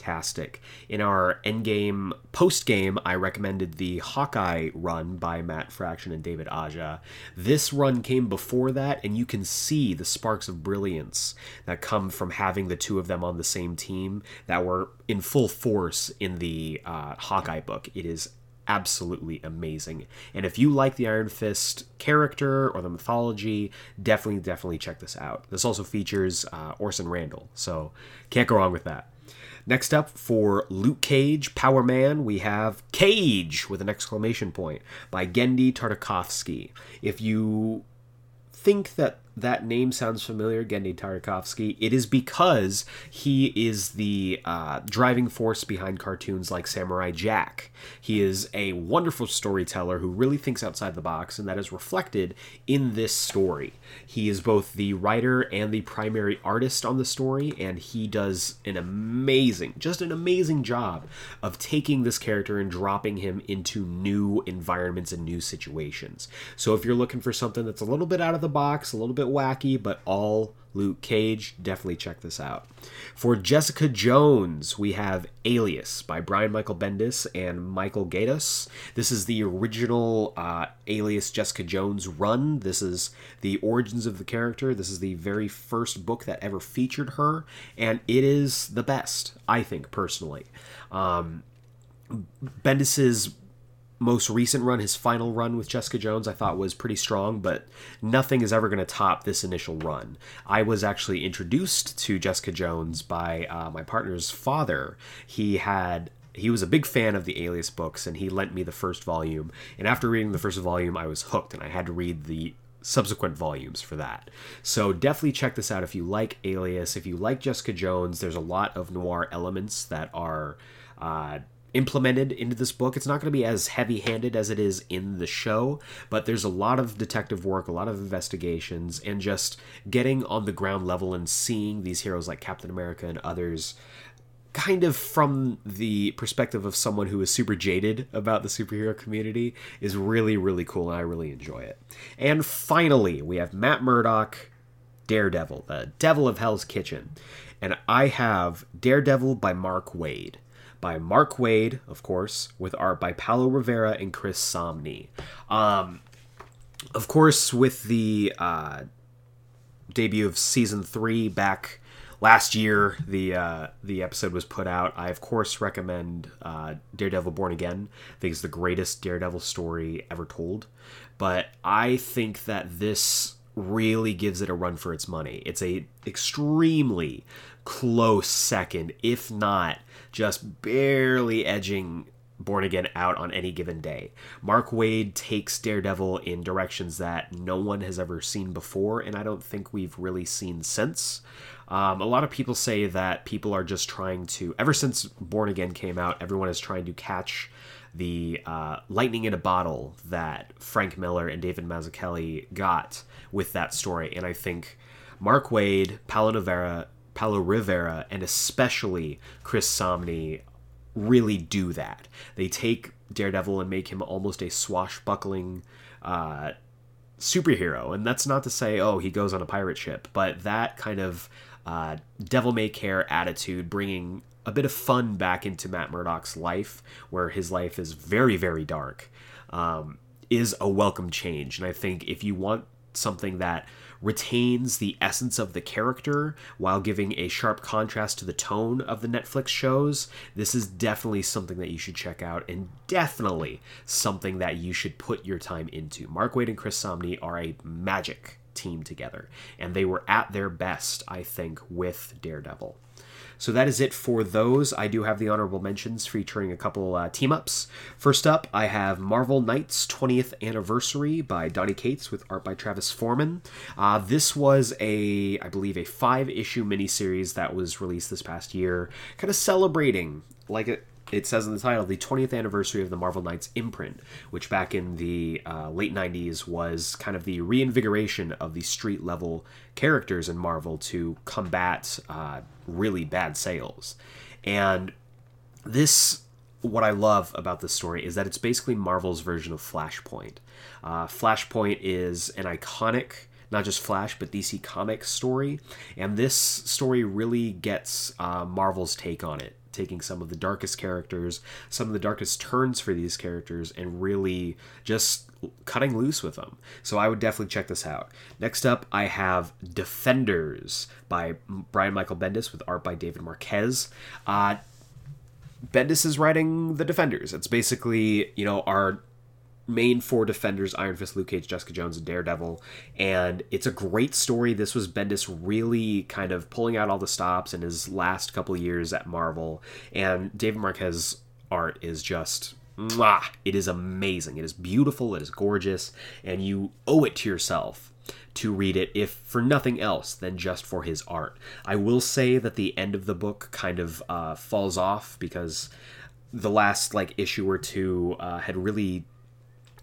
fantastic. In our endgame post game, I recommended the Hawkeye run by Matt Fraction and David Aja. This run came before that, and you can see the sparks of brilliance that come from having the two of them on the same team that were in full force in the uh, Hawkeye book. It is absolutely amazing. And if you like the Iron Fist character or the mythology, definitely, definitely check this out. This also features uh, Orson Randall, so can't go wrong with that. Next up for Luke Cage, Power Man, we have Cage with an exclamation point by Genndy Tartakovsky. If you think that that name sounds familiar, Genndy Tartakovsky, it is because he is the uh, driving force behind cartoons like Samurai Jack. He is a wonderful storyteller who really thinks outside the box, and that is reflected in this story. He is both the writer and the primary artist on the story, and he does an amazing, just an amazing job of taking this character and dropping him into new environments and new situations. So if you're looking for something that's a little bit out of the box, a little bit wacky, but all Luke Cage, definitely check this out. For Jessica Jones, we have Alias by Brian Michael Bendis and Michael Gaydos. This is the original uh, Alias Jessica Jones run. This is the origins of the character. This is the very first book that ever featured her, and it is the best, I think, personally. Um, Bendis's most recent run, his final run with Jessica Jones, I thought was pretty strong, but nothing is ever going to top this initial run. I was actually introduced to Jessica Jones by uh, my partner's father. He had he was a big fan of the Alias books, and he lent me the first volume. And after reading the first volume, I was hooked, and I had to read the subsequent volumes for that. So definitely check this out if you like Alias. If you like Jessica Jones, there's a lot of noir elements that are. Uh, implemented into this book. It's not going to be as heavy handed as it is in the show, but there's a lot of detective work, a lot of investigations, and just getting on the ground level and seeing these heroes like Captain America and others kind of from the perspective of someone who is super jaded about the superhero community is really, really cool, and I really enjoy it. And finally, we have Matt Murdock, Daredevil, the Devil of Hell's Kitchen. And I have Daredevil by Mark Waid by Mark Waid, of course, with art by Paolo Rivera and Chris Samnee. Um, of course, with the uh, debut of season three back last year, the uh, the episode was put out. I of course recommend uh, Daredevil Born Again. I think it's the greatest Daredevil story ever told. But I think that this really gives it a run for its money. It's a extremely close second, if not just barely edging Born Again out on any given day. Mark Waid takes Daredevil in directions that no one has ever seen before, and I don't think we've really seen since. Um, a lot of people say that people are just trying to, ever since Born Again came out, everyone is trying to catch the uh, lightning in a bottle that Frank Miller and David Mazzucchelli got with that story. And I think Mark Waid, Paolo Rivera, Paolo Rivera, and especially Chris Samnee really do that. They take Daredevil and make him almost a swashbuckling uh, superhero. And that's not to say, oh, he goes on a pirate ship, but that kind of uh, devil may care attitude, bringing a bit of fun back into Matt Murdock's life, where his life is very, very dark, um, is a welcome change. And I think if you want something that retains the essence of the character while giving a sharp contrast to the tone of the Netflix shows, this is definitely something that you should check out and definitely something that you should put your time into. Mark Waid and Chris Samnee are a magic team together, and they were at their best, I think, with Daredevil. So that is it for those. I do have the honorable mentions featuring a couple uh, team ups. First up, I have Marvel Knights 20th Anniversary by Donny Cates with art by Travis Foreman. Uh, this was a, I believe, a five issue miniseries that was released this past year, kind of celebrating, like it, says in the title, the 20th anniversary of the Marvel Knights imprint, which back in the uh, late 90s was kind of the reinvigoration of the street level characters in Marvel to combat uh, really bad sales. And this, what I love about this story is that it's basically Marvel's version of Flashpoint. Uh, Flashpoint is an iconic not just Flash, but DC Comics story. And this story really gets uh, Marvel's take on it, taking some of the darkest characters, some of the darkest turns for these characters, and really just cutting loose with them. So I would definitely check this out. Next up, I have Defenders by Brian Michael Bendis with art by David Marquez. Uh, Bendis is writing the Defenders. It's basically, you know, our main four defenders Iron Fist, Luke Cage, Jessica Jones, and Daredevil. And it's a great story. This was Bendis really kind of pulling out all the stops in his last couple years at Marvel. And David Marquez art is just mwah, it is amazing. It is beautiful, it is gorgeous, and you owe it to yourself to read it if for nothing else than just for his art. I will say that the end of the book kind of uh, falls off because the last like issue or two uh, had really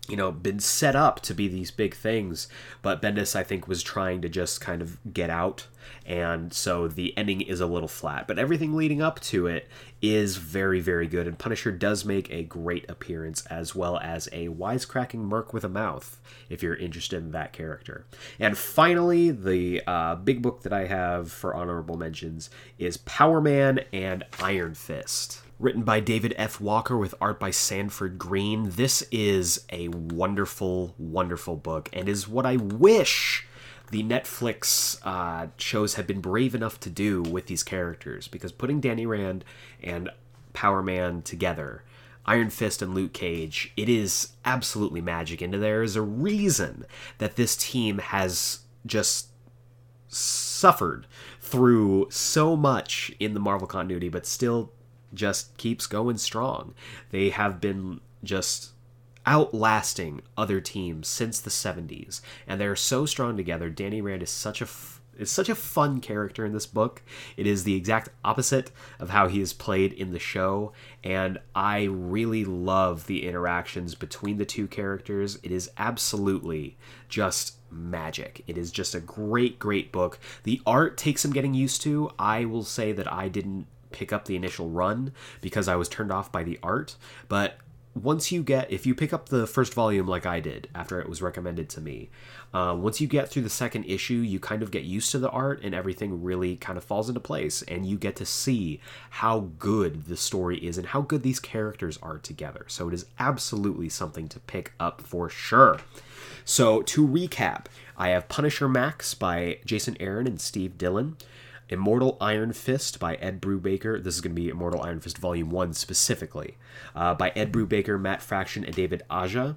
you know, been set up to be these big things, but Bendis, I think, was trying to just kind of get out, and so the ending is a little flat. But everything leading up to it is very, very good, and Punisher does make a great appearance, as well as a wisecracking merc with a mouth, if you're interested in that character. And finally, the uh, big book that I have for honorable mentions is Power Man and Iron Fist written by David F. Walker with art by Sanford Greene. This is a wonderful, wonderful book and is what I wish the Netflix uh, shows had been brave enough to do with these characters because putting Danny Rand and Power Man together. Iron Fist and Luke Cage, it is absolutely magic. And there is a reason that this team has just suffered through so much in the Marvel continuity, but still just keeps going strong. They have been just outlasting other teams since the 70s and they're so strong together. Danny Rand is such a f- is such a fun character in this book. It is the exact opposite of how he is played in the show and I really love the interactions between the two characters. It is absolutely just magic. It is just a great great book. The art takes some getting used to. I will say that I didn't pick up the initial run because I was turned off by the art. But once you get, if you pick up the first volume like I did after it was recommended to me, uh, once you get through the second issue, you kind of get used to the art and everything really kind of falls into place. And you get to see how good the story is and how good these characters are together. So it is absolutely something to pick up for sure. So to recap, I have Punisher Max by Jason Aaron and Steve Dillon. Immortal Iron Fist by Ed Brubaker. This is going to be Immortal Iron Fist Volume 1 specifically. Uh, by Ed Brubaker, Matt Fraction, and David Aja.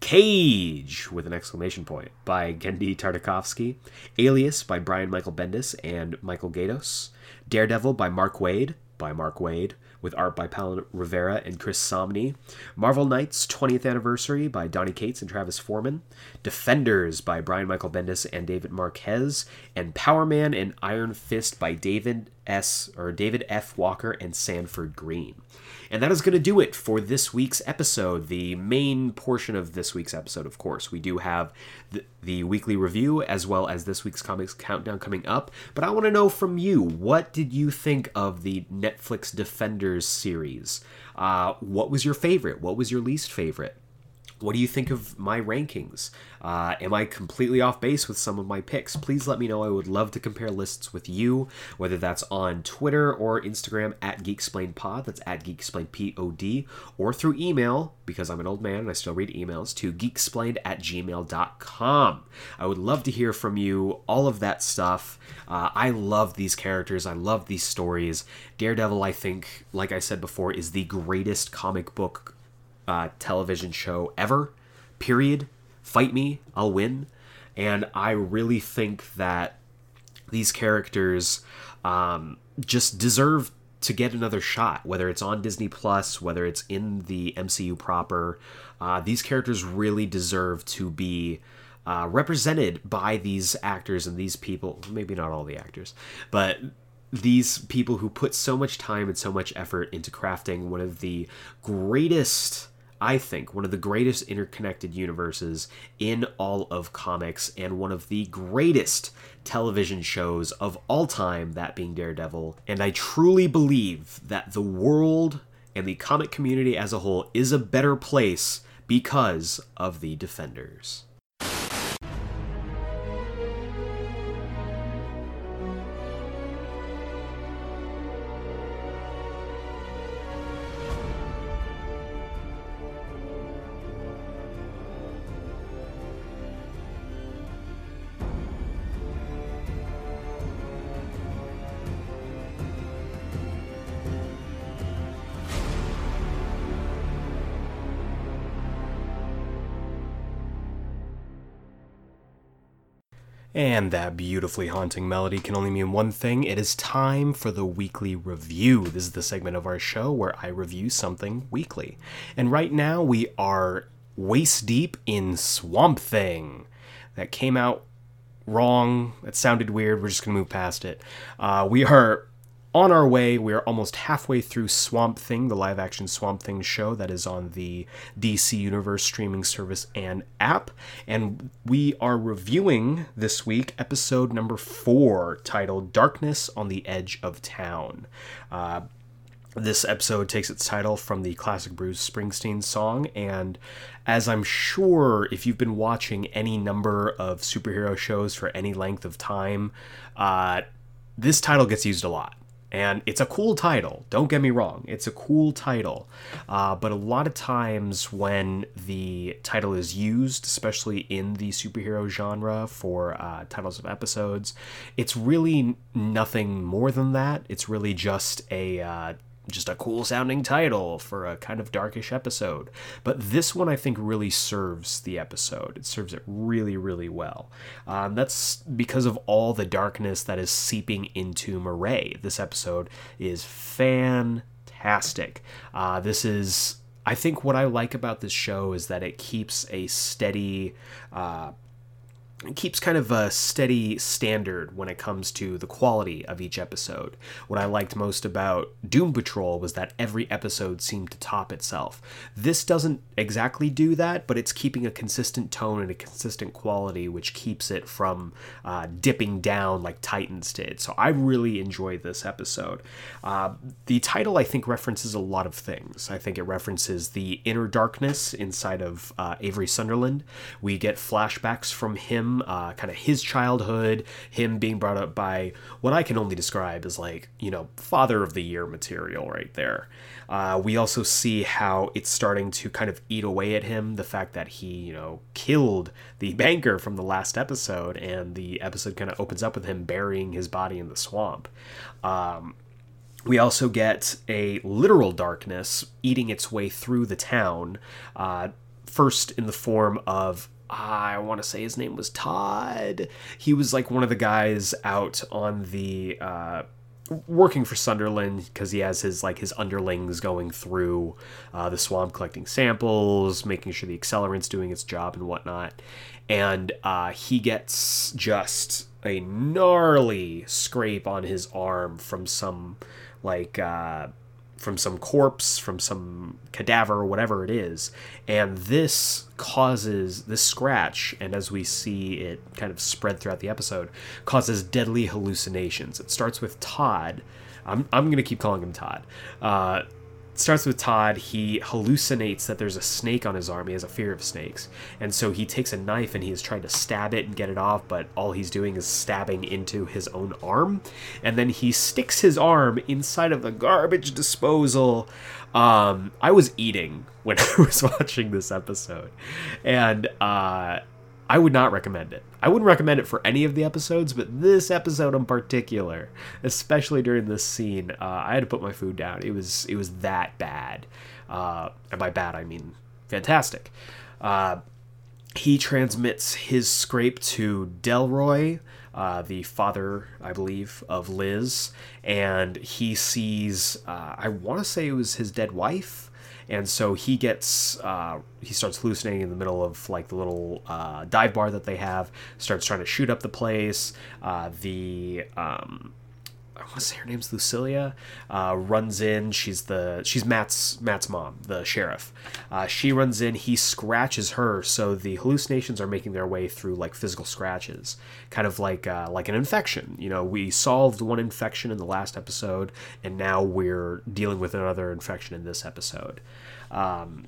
Cage, with an exclamation point, by Genndy Tartakovsky. Alias by Brian Michael Bendis and Michael Gaydos. Daredevil by Mark Waid, by Mark Waid, with art by Paolo Rivera and Chris Samnee. Marvel Knights 20th Anniversary by Donny Cates and Travis Foreman. Defenders by Brian Michael Bendis and David Marquez. And Power Man and Iron Fist by David S. or David F. Walker and Sanford Greene. And that is going to do it for this week's episode. The main portion of this week's episode, of course. We do have the, the weekly review as well as this week's comics countdown coming up. But I want to know from you what did you think of the Netflix Defenders series? Uh, what was your favorite? What was your least favorite? What do you think of my rankings? Uh, am I completely off base with some of my picks? Please let me know. I would love to compare lists with you, whether that's on Twitter or Instagram at GeekSplainPod, that's at GeekSplainPod, or through email, because I'm an old man and I still read emails, to geeksplained at gmail.com. I would love to hear from you, all of that stuff. Uh, I love these characters, I love these stories. Daredevil, I think, like I said before, is the greatest comic book uh, television show ever. Period. Fight me, I'll win. And I really think that these characters um, just deserve to get another shot, whether it's on Disney Plus, whether it's in the MCU proper. Uh, these characters really deserve to be uh, represented by these actors and these people. Maybe not all the actors, but these people who put so much time and so much effort into crafting one of the greatest I think, one of the greatest interconnected universes in all of comics and one of the greatest television shows of all time, that being Daredevil. And I truly believe that the world and the comic community as a whole is a better place because of the Defenders. And that beautifully haunting melody can only mean one thing. It is time for the weekly review. This is the segment of our show where I review something weekly. And right now we are waist deep in Swamp Thing. That came out wrong. It sounded weird. We're just going to move past it. Uh, we are on our way. We are almost halfway through Swamp Thing, the live action Swamp Thing show that is on the DC Universe streaming service and app. And we are reviewing this week episode number four, titled Darkness on the Edge of Town. Uh, this episode takes its title from the classic Bruce Springsteen song, and as I'm sure if you've been watching any number of superhero shows for any length of time, uh, this title gets used a lot. And it's a cool title, don't get me wrong, it's a cool title. Uh, but a lot of times when the title is used, especially in the superhero genre for uh, titles of episodes, it's really nothing more than that. It's really just a uh, just a cool sounding title for a kind of darkish episode. But this one, I think, really serves the episode. It serves it really, really well. Um, that's because of all the darkness that is seeping into Marais. This episode is fantastic. Uh, this is. I think what I like about this show is that it keeps a steady uh, keeps kind of a steady standard when it comes to the quality of each episode. What I liked most about Doom Patrol was that every episode seemed to top itself. This doesn't exactly do that, but it's keeping a consistent tone and a consistent quality, which keeps it from uh, dipping down like Titans did. So I really enjoyed this episode. Uh, the title, I think, references a lot of things. I think it references the inner darkness inside of uh, Avery Sunderland. We get flashbacks from him uh, kind of his childhood, him being brought up by what I can only describe as like, you know, father of the year material right there. Uh, we also see how it's starting to kind of eat away at him, the fact that he, you know, killed the <laughs> banker from the last episode, and the episode kind of opens up with him burying his body in the swamp. Um, we also get a literal darkness eating its way through the town, uh, first in the form of I want to say his name was Todd. He was like one of the guys out on the uh, working for Sunderland because he has his like his underlings going through uh, the swamp collecting samples, making sure the accelerant's doing its job and whatnot. And uh, he gets just a gnarly scrape on his arm from some like uh, from some corpse, from some cadaver, whatever it is. And this causes this scratch, and as we see it kind of spread throughout the episode, causes deadly hallucinations. It starts with Todd. I'm, I'm going to keep calling him Todd. Uh, starts with Todd. He hallucinates that there's a snake on his arm. He has a fear of snakes. And so he takes a knife and he is trying to stab it and get it off, but all he's doing is stabbing into his own arm. And then he sticks his arm inside of the garbage disposal. Um, I was eating when <laughs> I was watching this episode. And, uh, I would not recommend it. I wouldn't recommend it for any of the episodes, but this episode in particular, especially during this scene, uh, I had to put my food down. It was it was that bad, uh, and by bad I mean fantastic. Uh, he transmits his scrape to Delroy, uh, the father, I believe, of Liz, and he sees. Uh, I want to say it was his dead wife and so he gets uh, he starts hallucinating in the middle of like the little uh, dive bar that they have starts trying to shoot up the place. Uh, the um, I want to say her name's Lucilia. Uh, runs in. She's the she's Matt's Matt's mom, the sheriff. Uh, she runs in. He scratches her, so the hallucinations are making their way through like physical scratches, kind of like uh, like an infection. You know, we solved one infection in the last episode, and now we're dealing with another infection in this episode. Um,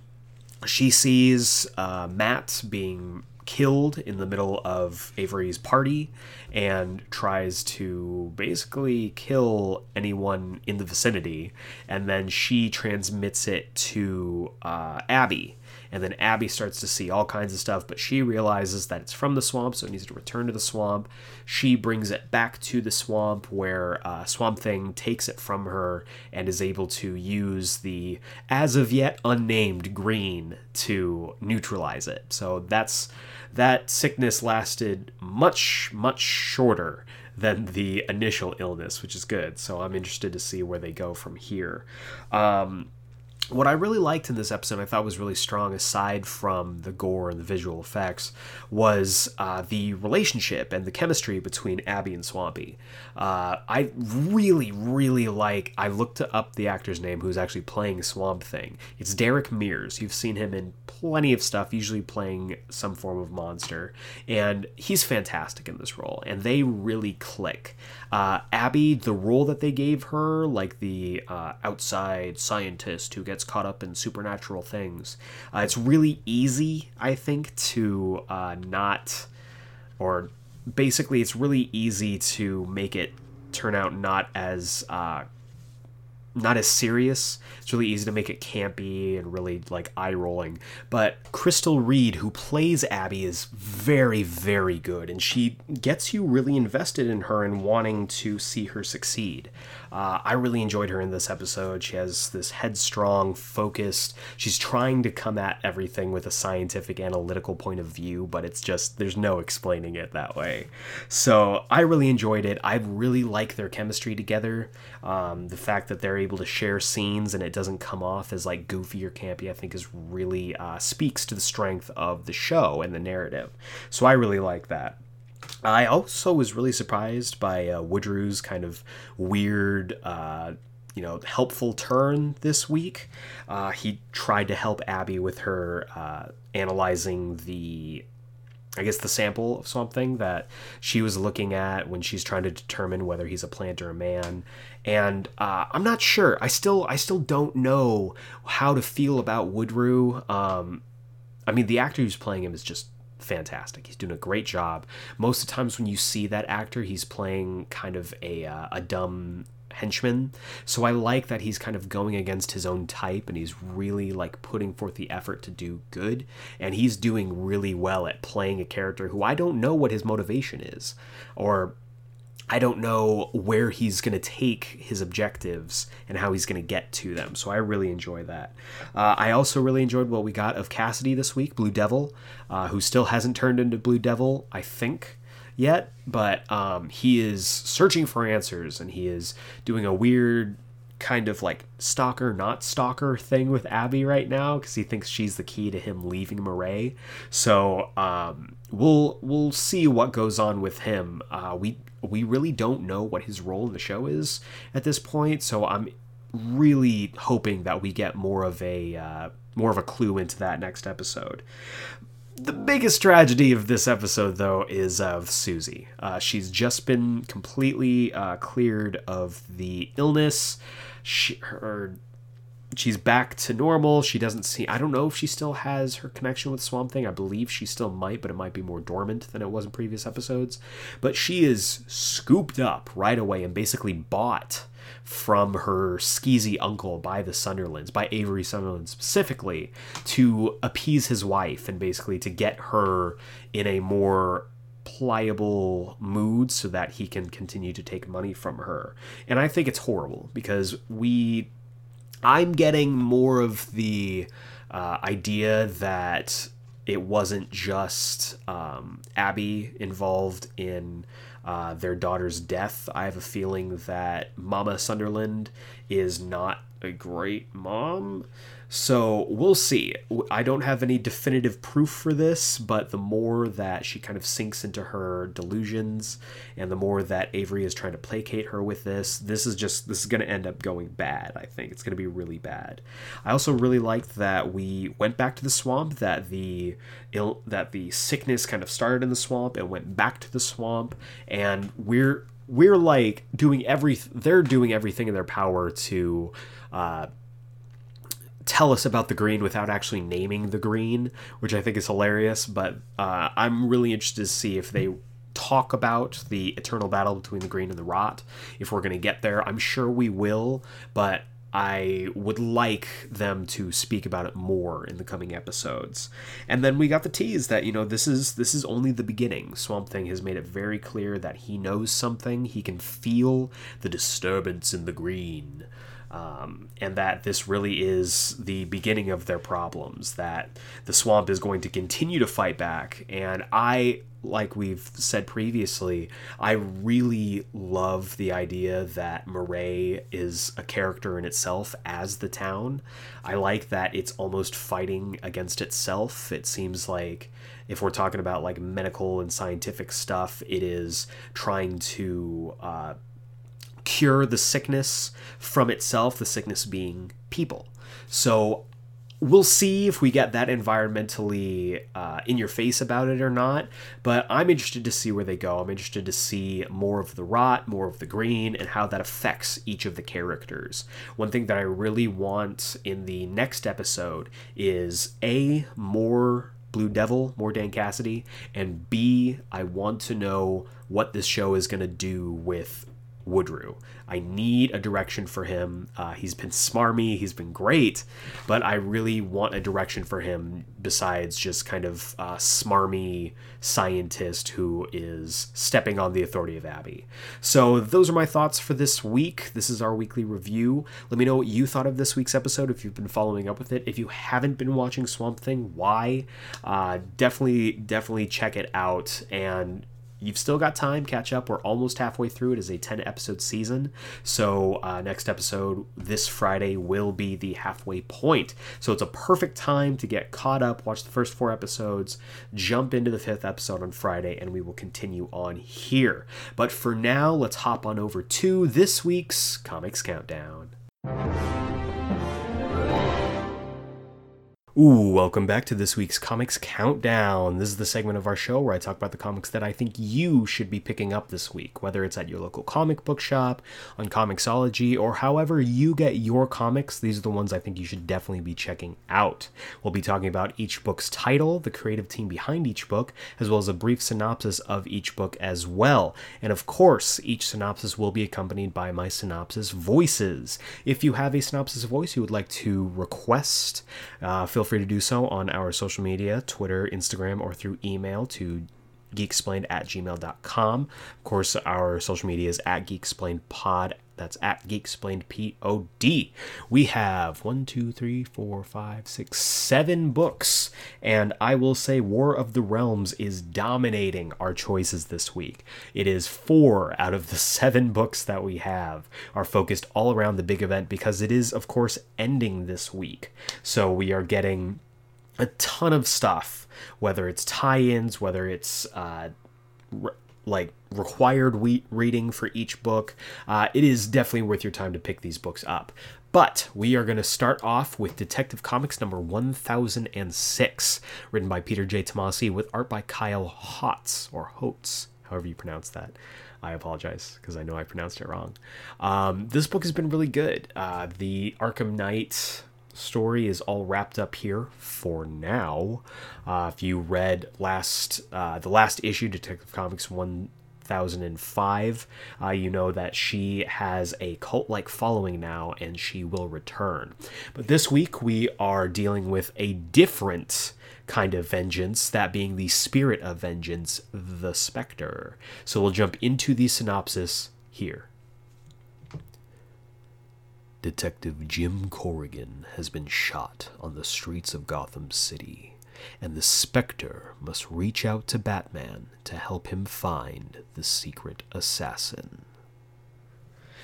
she sees uh, Matt being killed in the middle of Avery's party and tries to basically kill anyone in the vicinity. And then she transmits it to uh, Abby. and then Abby starts to see all kinds of stuff, but she realizes that it's from the swamp, so it needs to return to the swamp. She brings it back to the swamp where uh, Swamp Thing takes it from her and is able to use the as of yet unnamed green to neutralize it. So that's that sickness lasted much much shorter than the initial illness, which is good. So I'm interested to see where they go from here. Um, what I really liked in this episode, I thought was really strong, aside from the gore and the visual effects, was uh, the relationship and the chemistry between Abby and Swampy. Uh, I really, really like. I looked up the actor's name who's actually playing Swamp Thing. It's Derek Mears. You've seen him in plenty of stuff, usually playing some form of monster, and he's fantastic in this role. And they really click. Uh, Abby, the role that they gave her, like the uh, outside scientist who gets caught up in supernatural things, uh, it's really easy, I think, to uh, not, or basically, it's really easy to make it turn out not as uh, not as serious. It's really easy to make it campy and really like eye rolling. But Crystal Reed, who plays Abby, is very, very good, and she gets you really invested in her and wanting to see her succeed. Uh, I really enjoyed her in this episode. She has this headstrong, focused. She's trying to come at everything with a scientific, analytical point of view, but it's just there's no explaining it that way. So I really enjoyed it. I really like their chemistry together. Um, the fact that they're able to share scenes and it doesn't come off as like goofy or campy, I think is really uh, speaks to the strength of the show and the narrative. So I really like that. I also was really surprised by uh, kind of weird, uh, you know, helpful turn this week. Uh, he tried to help Abby with her uh, analyzing the I guess the sample of something that she was looking at when she's trying to determine whether he's a plant or a man, and uh, I'm not sure. I still I still don't know how to feel about Woodrue. Um, I mean, the actor who's playing him is just fantastic. He's doing a great job. Most of the times when you see that actor, he's playing kind of a uh, a dumb henchman. So I like that he's kind of going against his own type and he's really like putting forth the effort to do good and he's doing really well at playing a character who I don't know what his motivation is or I don't know where he's going to take his objectives and how he's going to get to them. So I really enjoy that. Uh, I also really enjoyed what we got of Cassidy this week, Blue Devil, uh, who still hasn't turned into Blue Devil, I think, yet, but um, he is searching for answers and he is doing a weird kind of like stalker not stalker thing with Abby right now because he thinks she's the key to him leaving Marais. So um, we'll we'll see what goes on with him. Uh, we we really don't know what his role in the show is at this point. So I'm really hoping that we get more of a uh, more of a clue into that next episode. The biggest tragedy of this episode, though, is of Susie. Uh, she's just been completely uh, cleared of the illness. She, her, she's back to normal. She doesn't see. I don't know if she still has her connection with Swamp Thing. I believe she still might, but it might be more dormant than it was in previous episodes. But she is scooped up right away and basically bought from her skeezy uncle by the Sunderlands, by Avery Sunderland specifically, to appease his wife and basically to get her in a more pliable mood so that he can continue to take money from her. And I think it's horrible because we I'm getting more of the uh, idea that it wasn't just um, Abby involved in uh, their daughter's death. I have a feeling that Mama Sunderland is not a great mom. So we'll see. I don't have any definitive proof for this, but the more that she kind of sinks into her delusions and the more that Avery is trying to placate her with this, this is just this is going to end up going bad, I think. It's going to be really bad. I also really liked that we went back to the swamp that the ill that the sickness kind of started in the swamp and went back to the swamp and we're we're like doing every they're doing everything in their power to uh tell us about the green without actually naming the green, which I think is hilarious. But uh, I'm really interested to see if they talk about the eternal battle between the green and the rot. If we're going to get there, I'm sure we will. But I would like them to speak about it more in the coming episodes. And then we got the tease that you know this is this is only the beginning. Swamp Thing has made it very clear that he knows something. He can feel the disturbance in the green. Um, and that this really is the beginning of their problems. That the swamp is going to continue to fight back, and I, like we've said previously, I really love the idea that Marais is a character in itself as the town. I like that it's almost fighting against itself. It seems like if we're talking about like medical and scientific stuff, it is trying to uh, cure the sickness from itself, the sickness being people. So we'll see if we get that environmentally uh, in your face about it or not. But I'm interested to see where they go. I'm interested to see more of the rot, more of the green, and how that affects each of the characters. One thing that I really want in the next episode is A, more Blue Devil, more Dan Cassidy, and B, I want to know what this show is going to do with Woodrue. I need a direction for him. Uh, he's been smarmy, he's been great, but I really want a direction for him besides just kind of uh, smarmy scientist who is stepping on the authority of Abby. So those are my thoughts for this week. This is our weekly review. Let me know what you thought of this week's episode if you've been following up with it. If you haven't been watching Swamp Thing, why? Uh, definitely, definitely check it out and you've still got time catch up. We're almost halfway through. It is a 10 episode season. So uh, next episode this friday will be the halfway point. So it's a perfect time to get caught up watch the first four episodes jump into the fifth episode on friday and we will continue on here. But for now let's hop on over to this week's comics countdown Ooh, welcome back to this week's Comics Countdown. This is the segment of our show where I talk about the comics that I think you should be picking up this week, whether it's at your local comic book shop, on Comixology, or however you get your comics. These are the ones I think you should definitely be checking out. We'll be talking about each book's title, the creative team behind each book, as well as a brief synopsis of each book as well. And of course, each synopsis will be accompanied by my synopsis voices. If you have a synopsis voice you would like to request, uh, feel free to do so on our social media Twitter, Instagram, or through email to geeksplained at gmail.com. Of course, our social media is at geeksplainedpod. That's at Geek Explained P-O-D. We have one, two, three, four, five, six, seven books. And I will say War of the Realms is dominating our choices this week. It is four out of the seven books that we have are focused all around the big event because it is, of course, ending this week. So we are getting a ton of stuff, whether it's tie-ins, whether it's uh, like required we- reading for each book. Uh, it is definitely worth your time to pick these books up. But we are going to start off with Detective Comics number 1006, written by Peter J. Tomasi with art by Kyle Hotz, or Holtz, however you pronounce that. I apologize because I know I pronounced it wrong. Um, this book has been really good. Uh, the Arkham Knight story is all wrapped up here for now. Uh, if you read last uh, the last issue, Detective Comics one thousand and five, uh, you know that she has a cult like following now and she will return. But this week we are dealing with a different kind of vengeance, that being the spirit of vengeance, the Spectre. So we'll jump into the synopsis here. Detective Jim Corrigan has been shot on the streets of Gotham City, and the Spectre must reach out to Batman to help him find the secret assassin.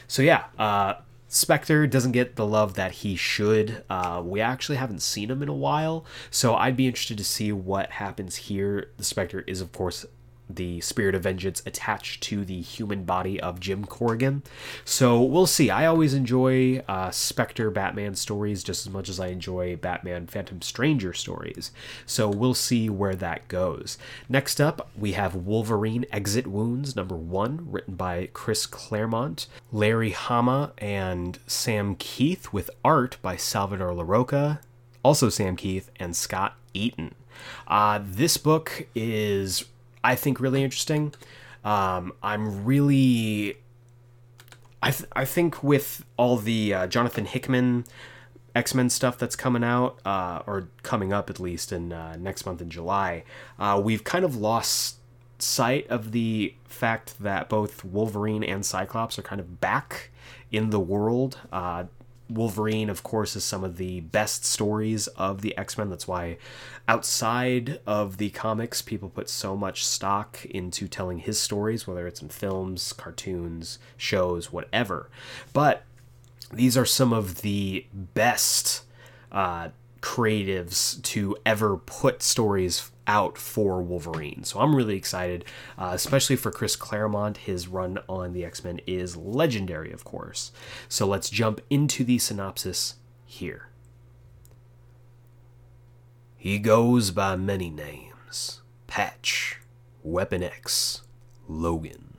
So, yeah, uh, Spectre doesn't get the love that he should. Uh, we actually haven't seen him in a while, so I'd be interested to see what happens here. The Spectre is, of course, the spirit of vengeance attached to the human body of Jim Corrigan. So we'll see. I always enjoy uh, Spectre Batman stories just as much as I enjoy Batman Phantom Stranger stories. So we'll see where that goes. Next up, we have Wolverine Exit Wounds number one, written by Chris Claremont, Larry Hama, and Sam Kieth, with art by Salvador Larroca, also Sam Kieth, and Scott Eaton. Uh, this book is I think really interesting. Um, I'm really I th- I think with all the uh, Jonathan Hickman X Men stuff that's coming out, uh, or coming up at least in uh, next month in July, uh, we've kind of lost sight of the fact that both Wolverine and Cyclops are kind of back in the world. Wolverine, of course, is some of the best stories of the X Men. That's why, outside of the comics, people put so much stock into telling his stories, whether it's in films, cartoons, shows, whatever. But these are some of the best uh, creatives to ever put stories out for Wolverine. So I'm really excited, uh, especially for Chris Claremont. His run on the X Men is legendary, of course. So let's jump into the synopsis here. He goes by many names Patch, Weapon X, Logan,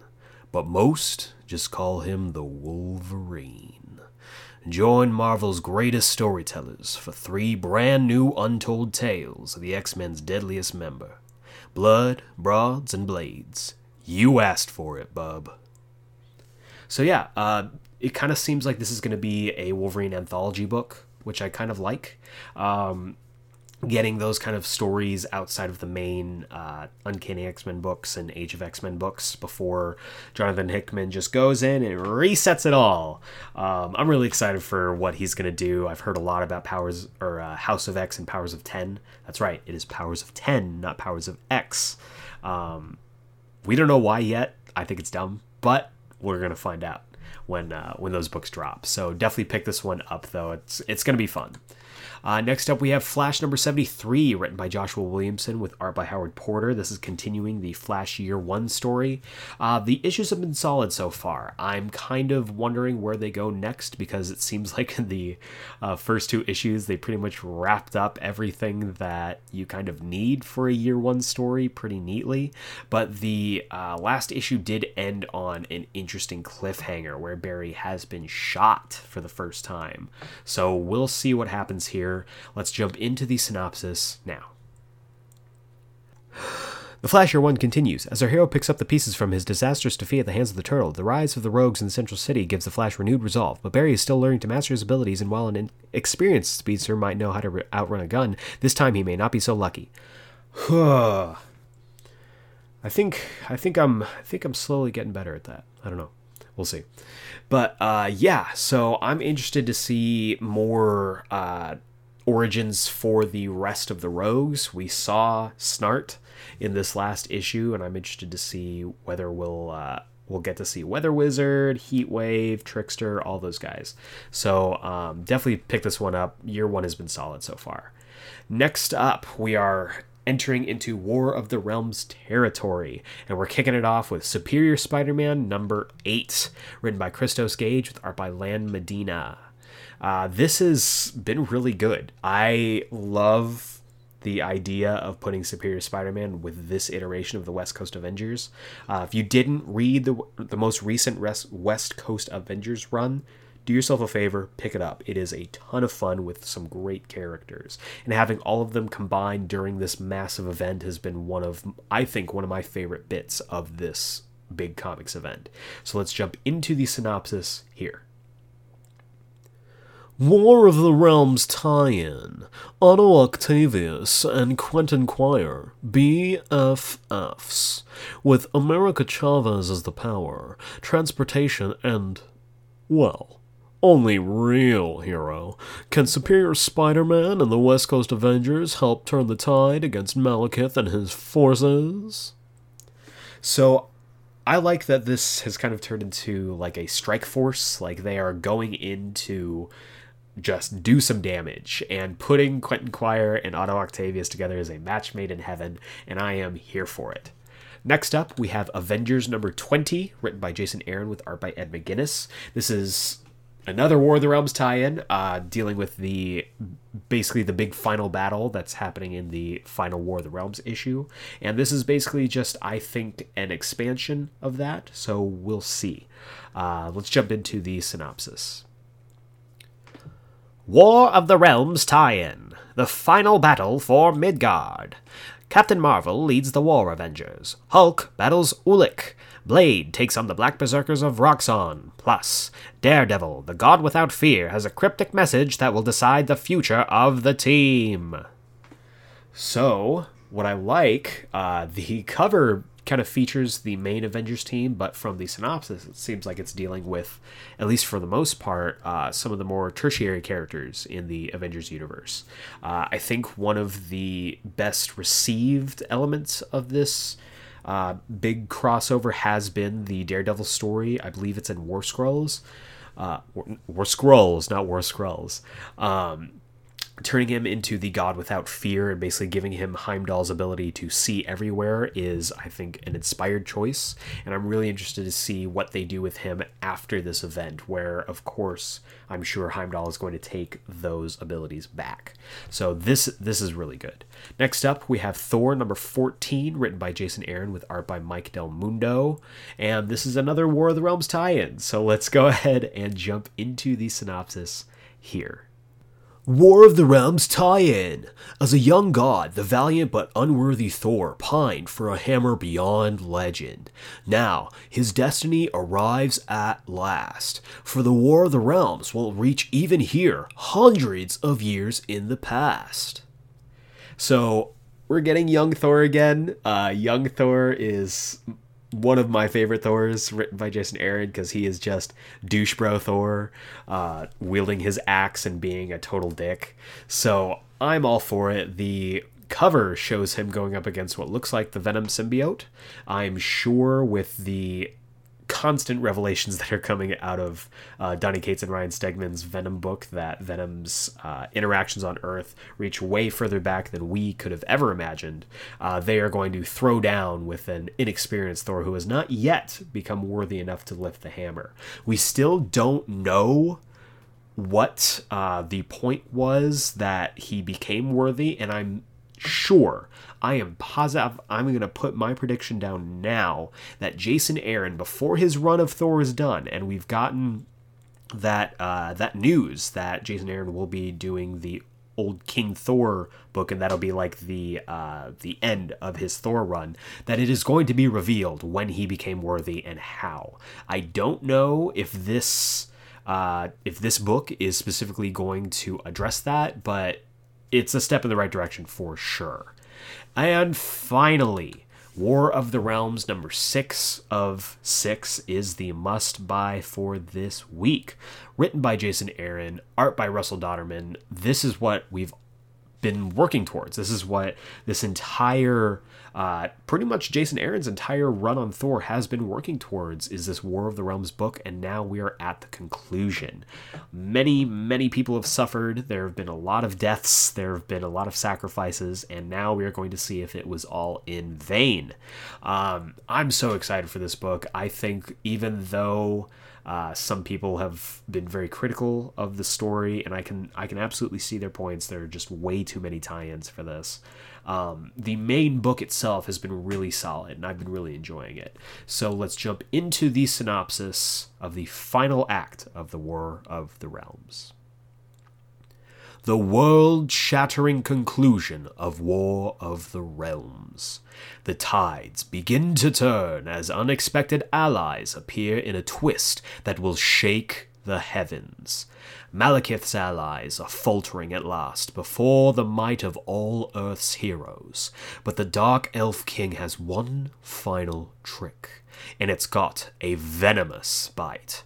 but most just call him the Wolverine. Join Marvel's greatest storytellers for three brand new untold tales of the X Men's deadliest member Blood, Broads, and Blades. You asked for it, bub. So, yeah, uh, it kind of seems like this is going to be a Wolverine anthology book, which I kind of like. Um, getting those kind of stories outside of the main uh, Uncanny X Men books and Age of X Men books before Jonathan Hickman just goes in and resets it all. Um, I'm really excited for what he's going to do. I've heard a lot about Powers or uh, House of X and Powers of 10. That's right, it is Powers of 10, not Powers of X. Um, we don't know why yet. I think it's dumb, but we're going to find out when uh, when those books drop. So definitely pick this one up though. It's it's going to be fun. Uh, next up, we have Flash number 73, written by Joshua Williamson with art by Howard Porter. This is continuing the Flash Year 1 story. Uh, the issues have been solid so far. I'm kind of wondering where they go next because it seems <laughs> like the uh, first two issues, they pretty much wrapped up everything that you kind of need for a Year 1 story pretty neatly. But the uh, last issue did end on an interesting cliffhanger where Barry has been shot for the first time. So we'll see what happens here. Let's jump into the synopsis now. The Flash Year 1 continues. As our hero picks up the pieces from his disastrous defeat at the hands of the Turtle, the rise of the rogues in the central city gives the Flash renewed resolve. But Barry is still learning to master his abilities, and while an experienced speedster might know how to re- outrun a gun, this time he may not be so lucky. <sighs> I think I think I'm I think I'm slowly getting better at that. I don't know. We'll see. But uh, yeah, so I'm interested to see more uh, origins for the rest of the rogues. We saw Snart in this last issue, and I'm interested to see whether we'll uh, we'll get to see Weather Wizard, Heatwave, Trickster, all those guys. So um, definitely pick this one up. Year one has been solid so far. Next up, we are entering into War of the Realms territory, and we're kicking it off with Superior Spider-Man number eight, written by Christos Gage with art by Lan Medina. Uh, this has been really good. I love the idea of putting Superior Spider-Man with this iteration of the West Coast Avengers. Uh, if you didn't read the the most recent West Coast Avengers run, do yourself a favor, pick it up. It is a ton of fun with some great characters, and having all of them combined during this massive event has been one of I think one of my favorite bits of this big comics event. So let's jump into the synopsis here. War of the Realms tie-in. Otto Octavius and Quentin Quire, BFFs, with America Chavez as the power, transportation, and, well, only real hero. Can Superior Spider-Man and the West Coast Avengers help turn the tide against Malekith and his forces? So I like that this has kind of turned into like a strike force. Like they are going into just do some damage. And putting Quentin Quire and Otto Octavius together is a match made in heaven, and I am here for it. Next up, we have Avengers number 20, written by Jason Aaron with art by Ed McGuinness. This is another War of the Realms tie-in, uh, dealing with the basically the big final battle that's happening in the final War of the Realms issue, and this is basically just I think an expansion of that. So we'll see. Uh, let's jump into the synopsis. War of the Realms tie-in: the final battle for Midgard. Captain Marvel leads the War Avengers. Hulk battles Ulik. Blade takes on the Black Berserkers of Roxxon. Plus, Daredevil, the God Without Fear, has a cryptic message that will decide the future of the team. So, what I like, uh, the cover kind of features the main Avengers team, but from the synopsis, it seems like it's dealing with, at least for the most part, uh, some of the more tertiary characters in the Avengers universe. Uh, I think one of the best received elements of this uh, big crossover has been the Daredevil story. I believe it's in War Scrolls. Uh, War, War Scrolls, not War Scrolls. Um, turning him into the god without fear and basically giving him Heimdall's ability to see everywhere is, I think, an inspired choice. And I'm really interested to see what they do with him after this event, where, of course, I'm sure Heimdall is going to take those abilities back. So this this is really good. Next up, we have Thor number 14, written by Jason Aaron with art by Mike Del Mundo. And this is another War of the Realms tie-in. So let's go <laughs> ahead and jump into the synopsis here. War of the Realms tie in. As a young god, the valiant but unworthy Thor pined for a hammer beyond legend. Now, his destiny arrives at last, for the War of the Realms will reach even here, hundreds of years in the past. So, we're getting young Thor again. Uh, young Thor is one of my favorite Thors, written by Jason Aaron, because he is just douche bro Thor, uh, wielding his axe and being a total dick. So I'm all for it. The cover shows him going up against what looks like the Venom symbiote. I'm sure with the constant revelations that are coming out of uh, Donny Cates and Ryan Stegman's Venom book that Venom's uh, interactions on Earth reach way further back than we could have ever imagined. Uh, they are going to throw down with an inexperienced Thor who has not yet become worthy enough to lift the hammer. We still don't know what uh, the point was that he became worthy, and I'm sure, I am positive, I'm going to put my prediction down now that Jason Aaron, before his run of Thor is done, and we've gotten that uh, that news that Jason Aaron will be doing the old King Thor book, and that'll be like the uh, the end of his Thor run. That it is going to be revealed when he became worthy and how. I don't know if this uh, if this book is specifically going to address that, but it's a step in the right direction for sure. And finally, War of the Realms number six of six is the must buy for this week. Written by Jason Aaron, art by Russell Dauterman. This is what we've been working towards. This is what this entire, uh, pretty much Jason Aaron's entire run on Thor has been working towards. Is this War of the Realms book, and now we are at the conclusion. Many, many people have suffered. There have been a lot of deaths. There have been a lot of sacrifices, and now we are going to see if it was all in vain. Um, I'm so excited for this book. I think even though. Uh, some people have been very critical of the story, and I can I can absolutely see their points. There are just way too many tie-ins for this. Um, the main book itself has been really solid, and I've been really enjoying it. So let's jump into the synopsis of the final act of the War of the Realms. The world shattering conclusion of War of the Realms. The tides begin to turn as unexpected allies appear in a twist that will shake the heavens. Malekith's allies are faltering at last before the might of all Earth's heroes, but the Dark Elf King has one final trick, and it's got a venomous bite.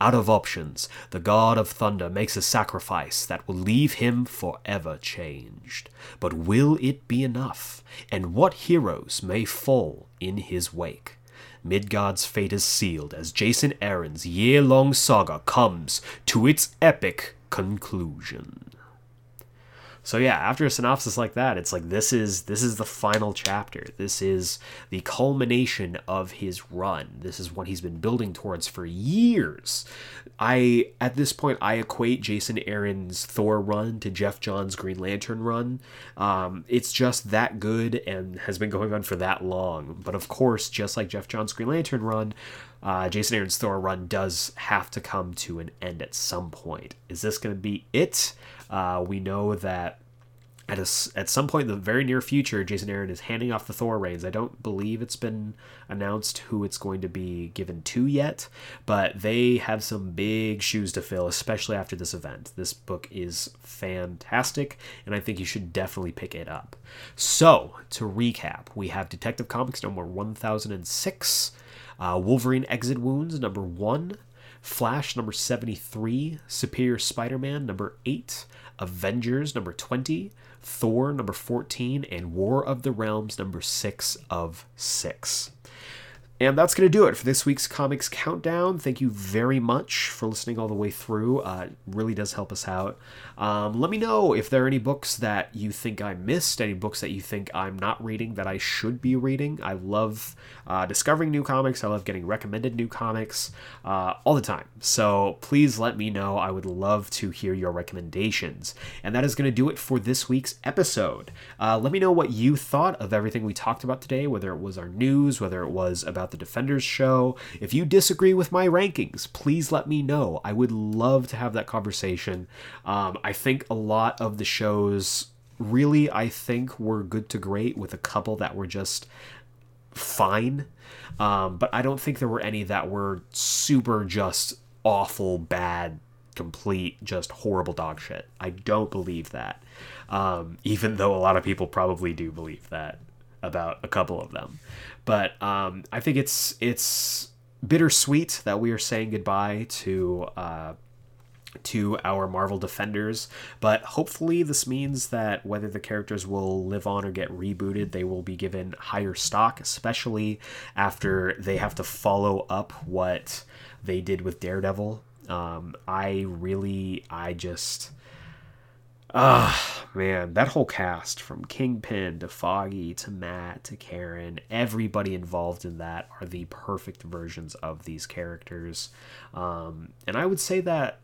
Out of options, the god of thunder makes a sacrifice that will leave him forever changed. But will it be enough? And what heroes may fall in his wake? Midgard's fate is sealed as Jason Aaron's year long saga comes to its epic conclusion. So yeah, after a synopsis like that, it's like this is this is the final chapter. This is the culmination of his run. This is what he's been building towards for years. I at this point I equate Jason Aaron's Thor run to Geoff Johns' Green Lantern run. Um, it's just that good and has been going on for that long. But of course, just like Geoff Johns' Green Lantern run, uh, Jason Aaron's Thor run does have to come to an end at some point. Is this going to be it? Uh, we know that at a at some point in the very near future, Jason Aaron is handing off the Thor reins. I don't believe it's been announced who it's going to be given to yet, but they have some big shoes to fill, especially after this event. This book is fantastic, and I think you should definitely pick it up. So, to recap, we have Detective Comics number 1006, uh, Wolverine Exit Wounds number 1, Flash number 73, Superior Spider Man number 8, Avengers number 20, Thor number 14, and War of the Realms number 6 of 6. And that's going to do it for this week's Comics Countdown. Thank you very much for listening all the way through. Uh, it really does help us out. Um, let me know if there are any books that you think I missed, any books that you think I'm not reading that I should be reading. I love uh, discovering new comics, I love getting recommended new comics uh, all the time. So please let me know. I would love to hear your recommendations. And that is going to do it for this week's episode. Uh, let me know what you thought of everything we talked about today, whether it was our news, whether it was about the Defenders show. If you disagree with my rankings, please let me know. I would love to have that conversation. Um, think a lot of the shows really, I think, were good to great with a couple that were just fine. Um, but I don't think there were any that were super just awful, bad, complete, just horrible dog shit. I don't believe that. Um, even though a lot of people probably do believe that about a couple of them. But um, I think it's it's bittersweet that we are saying goodbye to uh, to our Marvel Defenders, but hopefully this means that whether the characters will live on or get rebooted, they will be given higher stock, especially after they have to follow up what they did with Daredevil. Um, I really, I just. Ah, man, that whole cast from Kingpin to Foggy to Matt to Karen, everybody involved in that are the perfect versions of these characters. Um, and I would say that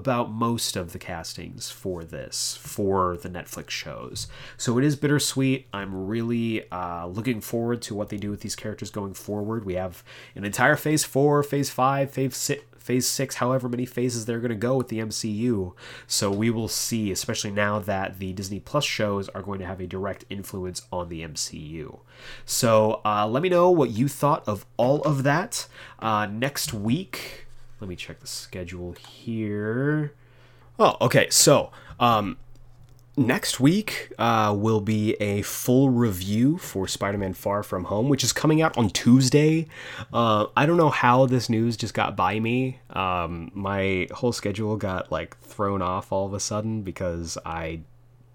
about most of the castings for this for the Netflix shows. So it is bittersweet. I'm really uh, looking forward to what they do with these characters going forward. We have an entire Phase Four, Phase Five, Phase Six. Phase six, however many phases they're going to go with the MCU. So we will see, especially now that the Disney Plus shows are going to have a direct influence on the MCU. So uh, let me know what you thought of all of that. Uh, next week, let me check the schedule here. Oh, okay. So, um, next week uh, will be a full review for Spider-Man: Far From Home, which is coming out on Tuesday. Uh, I don't know how this news just got by me. Um, my whole schedule got like thrown off all of a sudden because I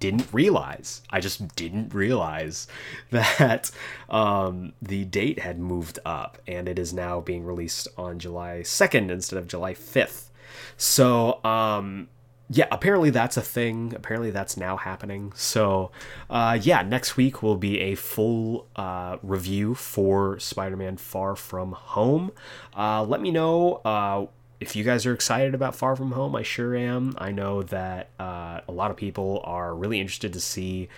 didn't realize. I just didn't realize <laughs> that um, the date had moved up and it is now being released on July 2nd instead of July 5th. So, um, yeah, apparently that's a thing. Apparently that's now happening. So, uh, yeah, next week will be a full uh, review for Spider Man Far From Home. Uh, let me know uh, if you guys are excited about Far From Home. I sure am. I know that uh, a lot of people are really interested to see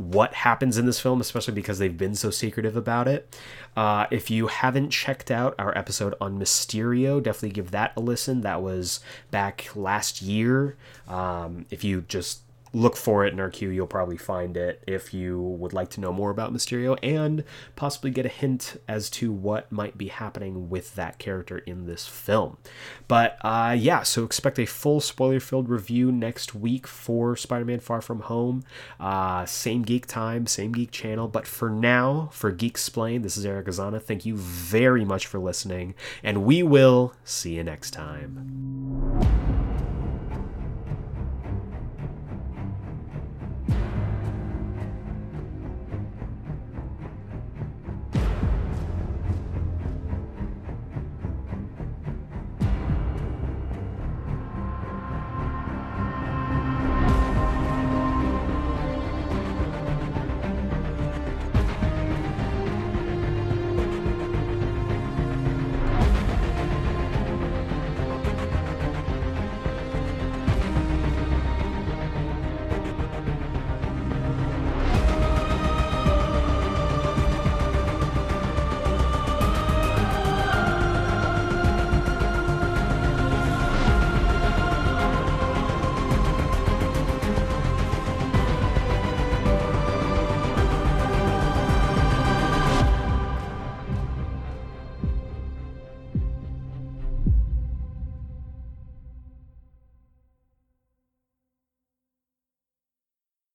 what happens in this film, especially because they've been so secretive about it. Uh, if you haven't checked out our episode on Mysterio, definitely give that a listen. That was back last year. Um, if you just look for it in our queue, you'll probably find it if you would like to know more about Mysterio and possibly get a hint as to what might be happening with that character in this film. But uh, yeah, so expect a full spoiler filled review next week for Spider Man Far From Home. Uh, same geek time, same geek channel. But for now, for Geek Explain, this is Eric Azana. Thank you very much for listening, and we will see you next time.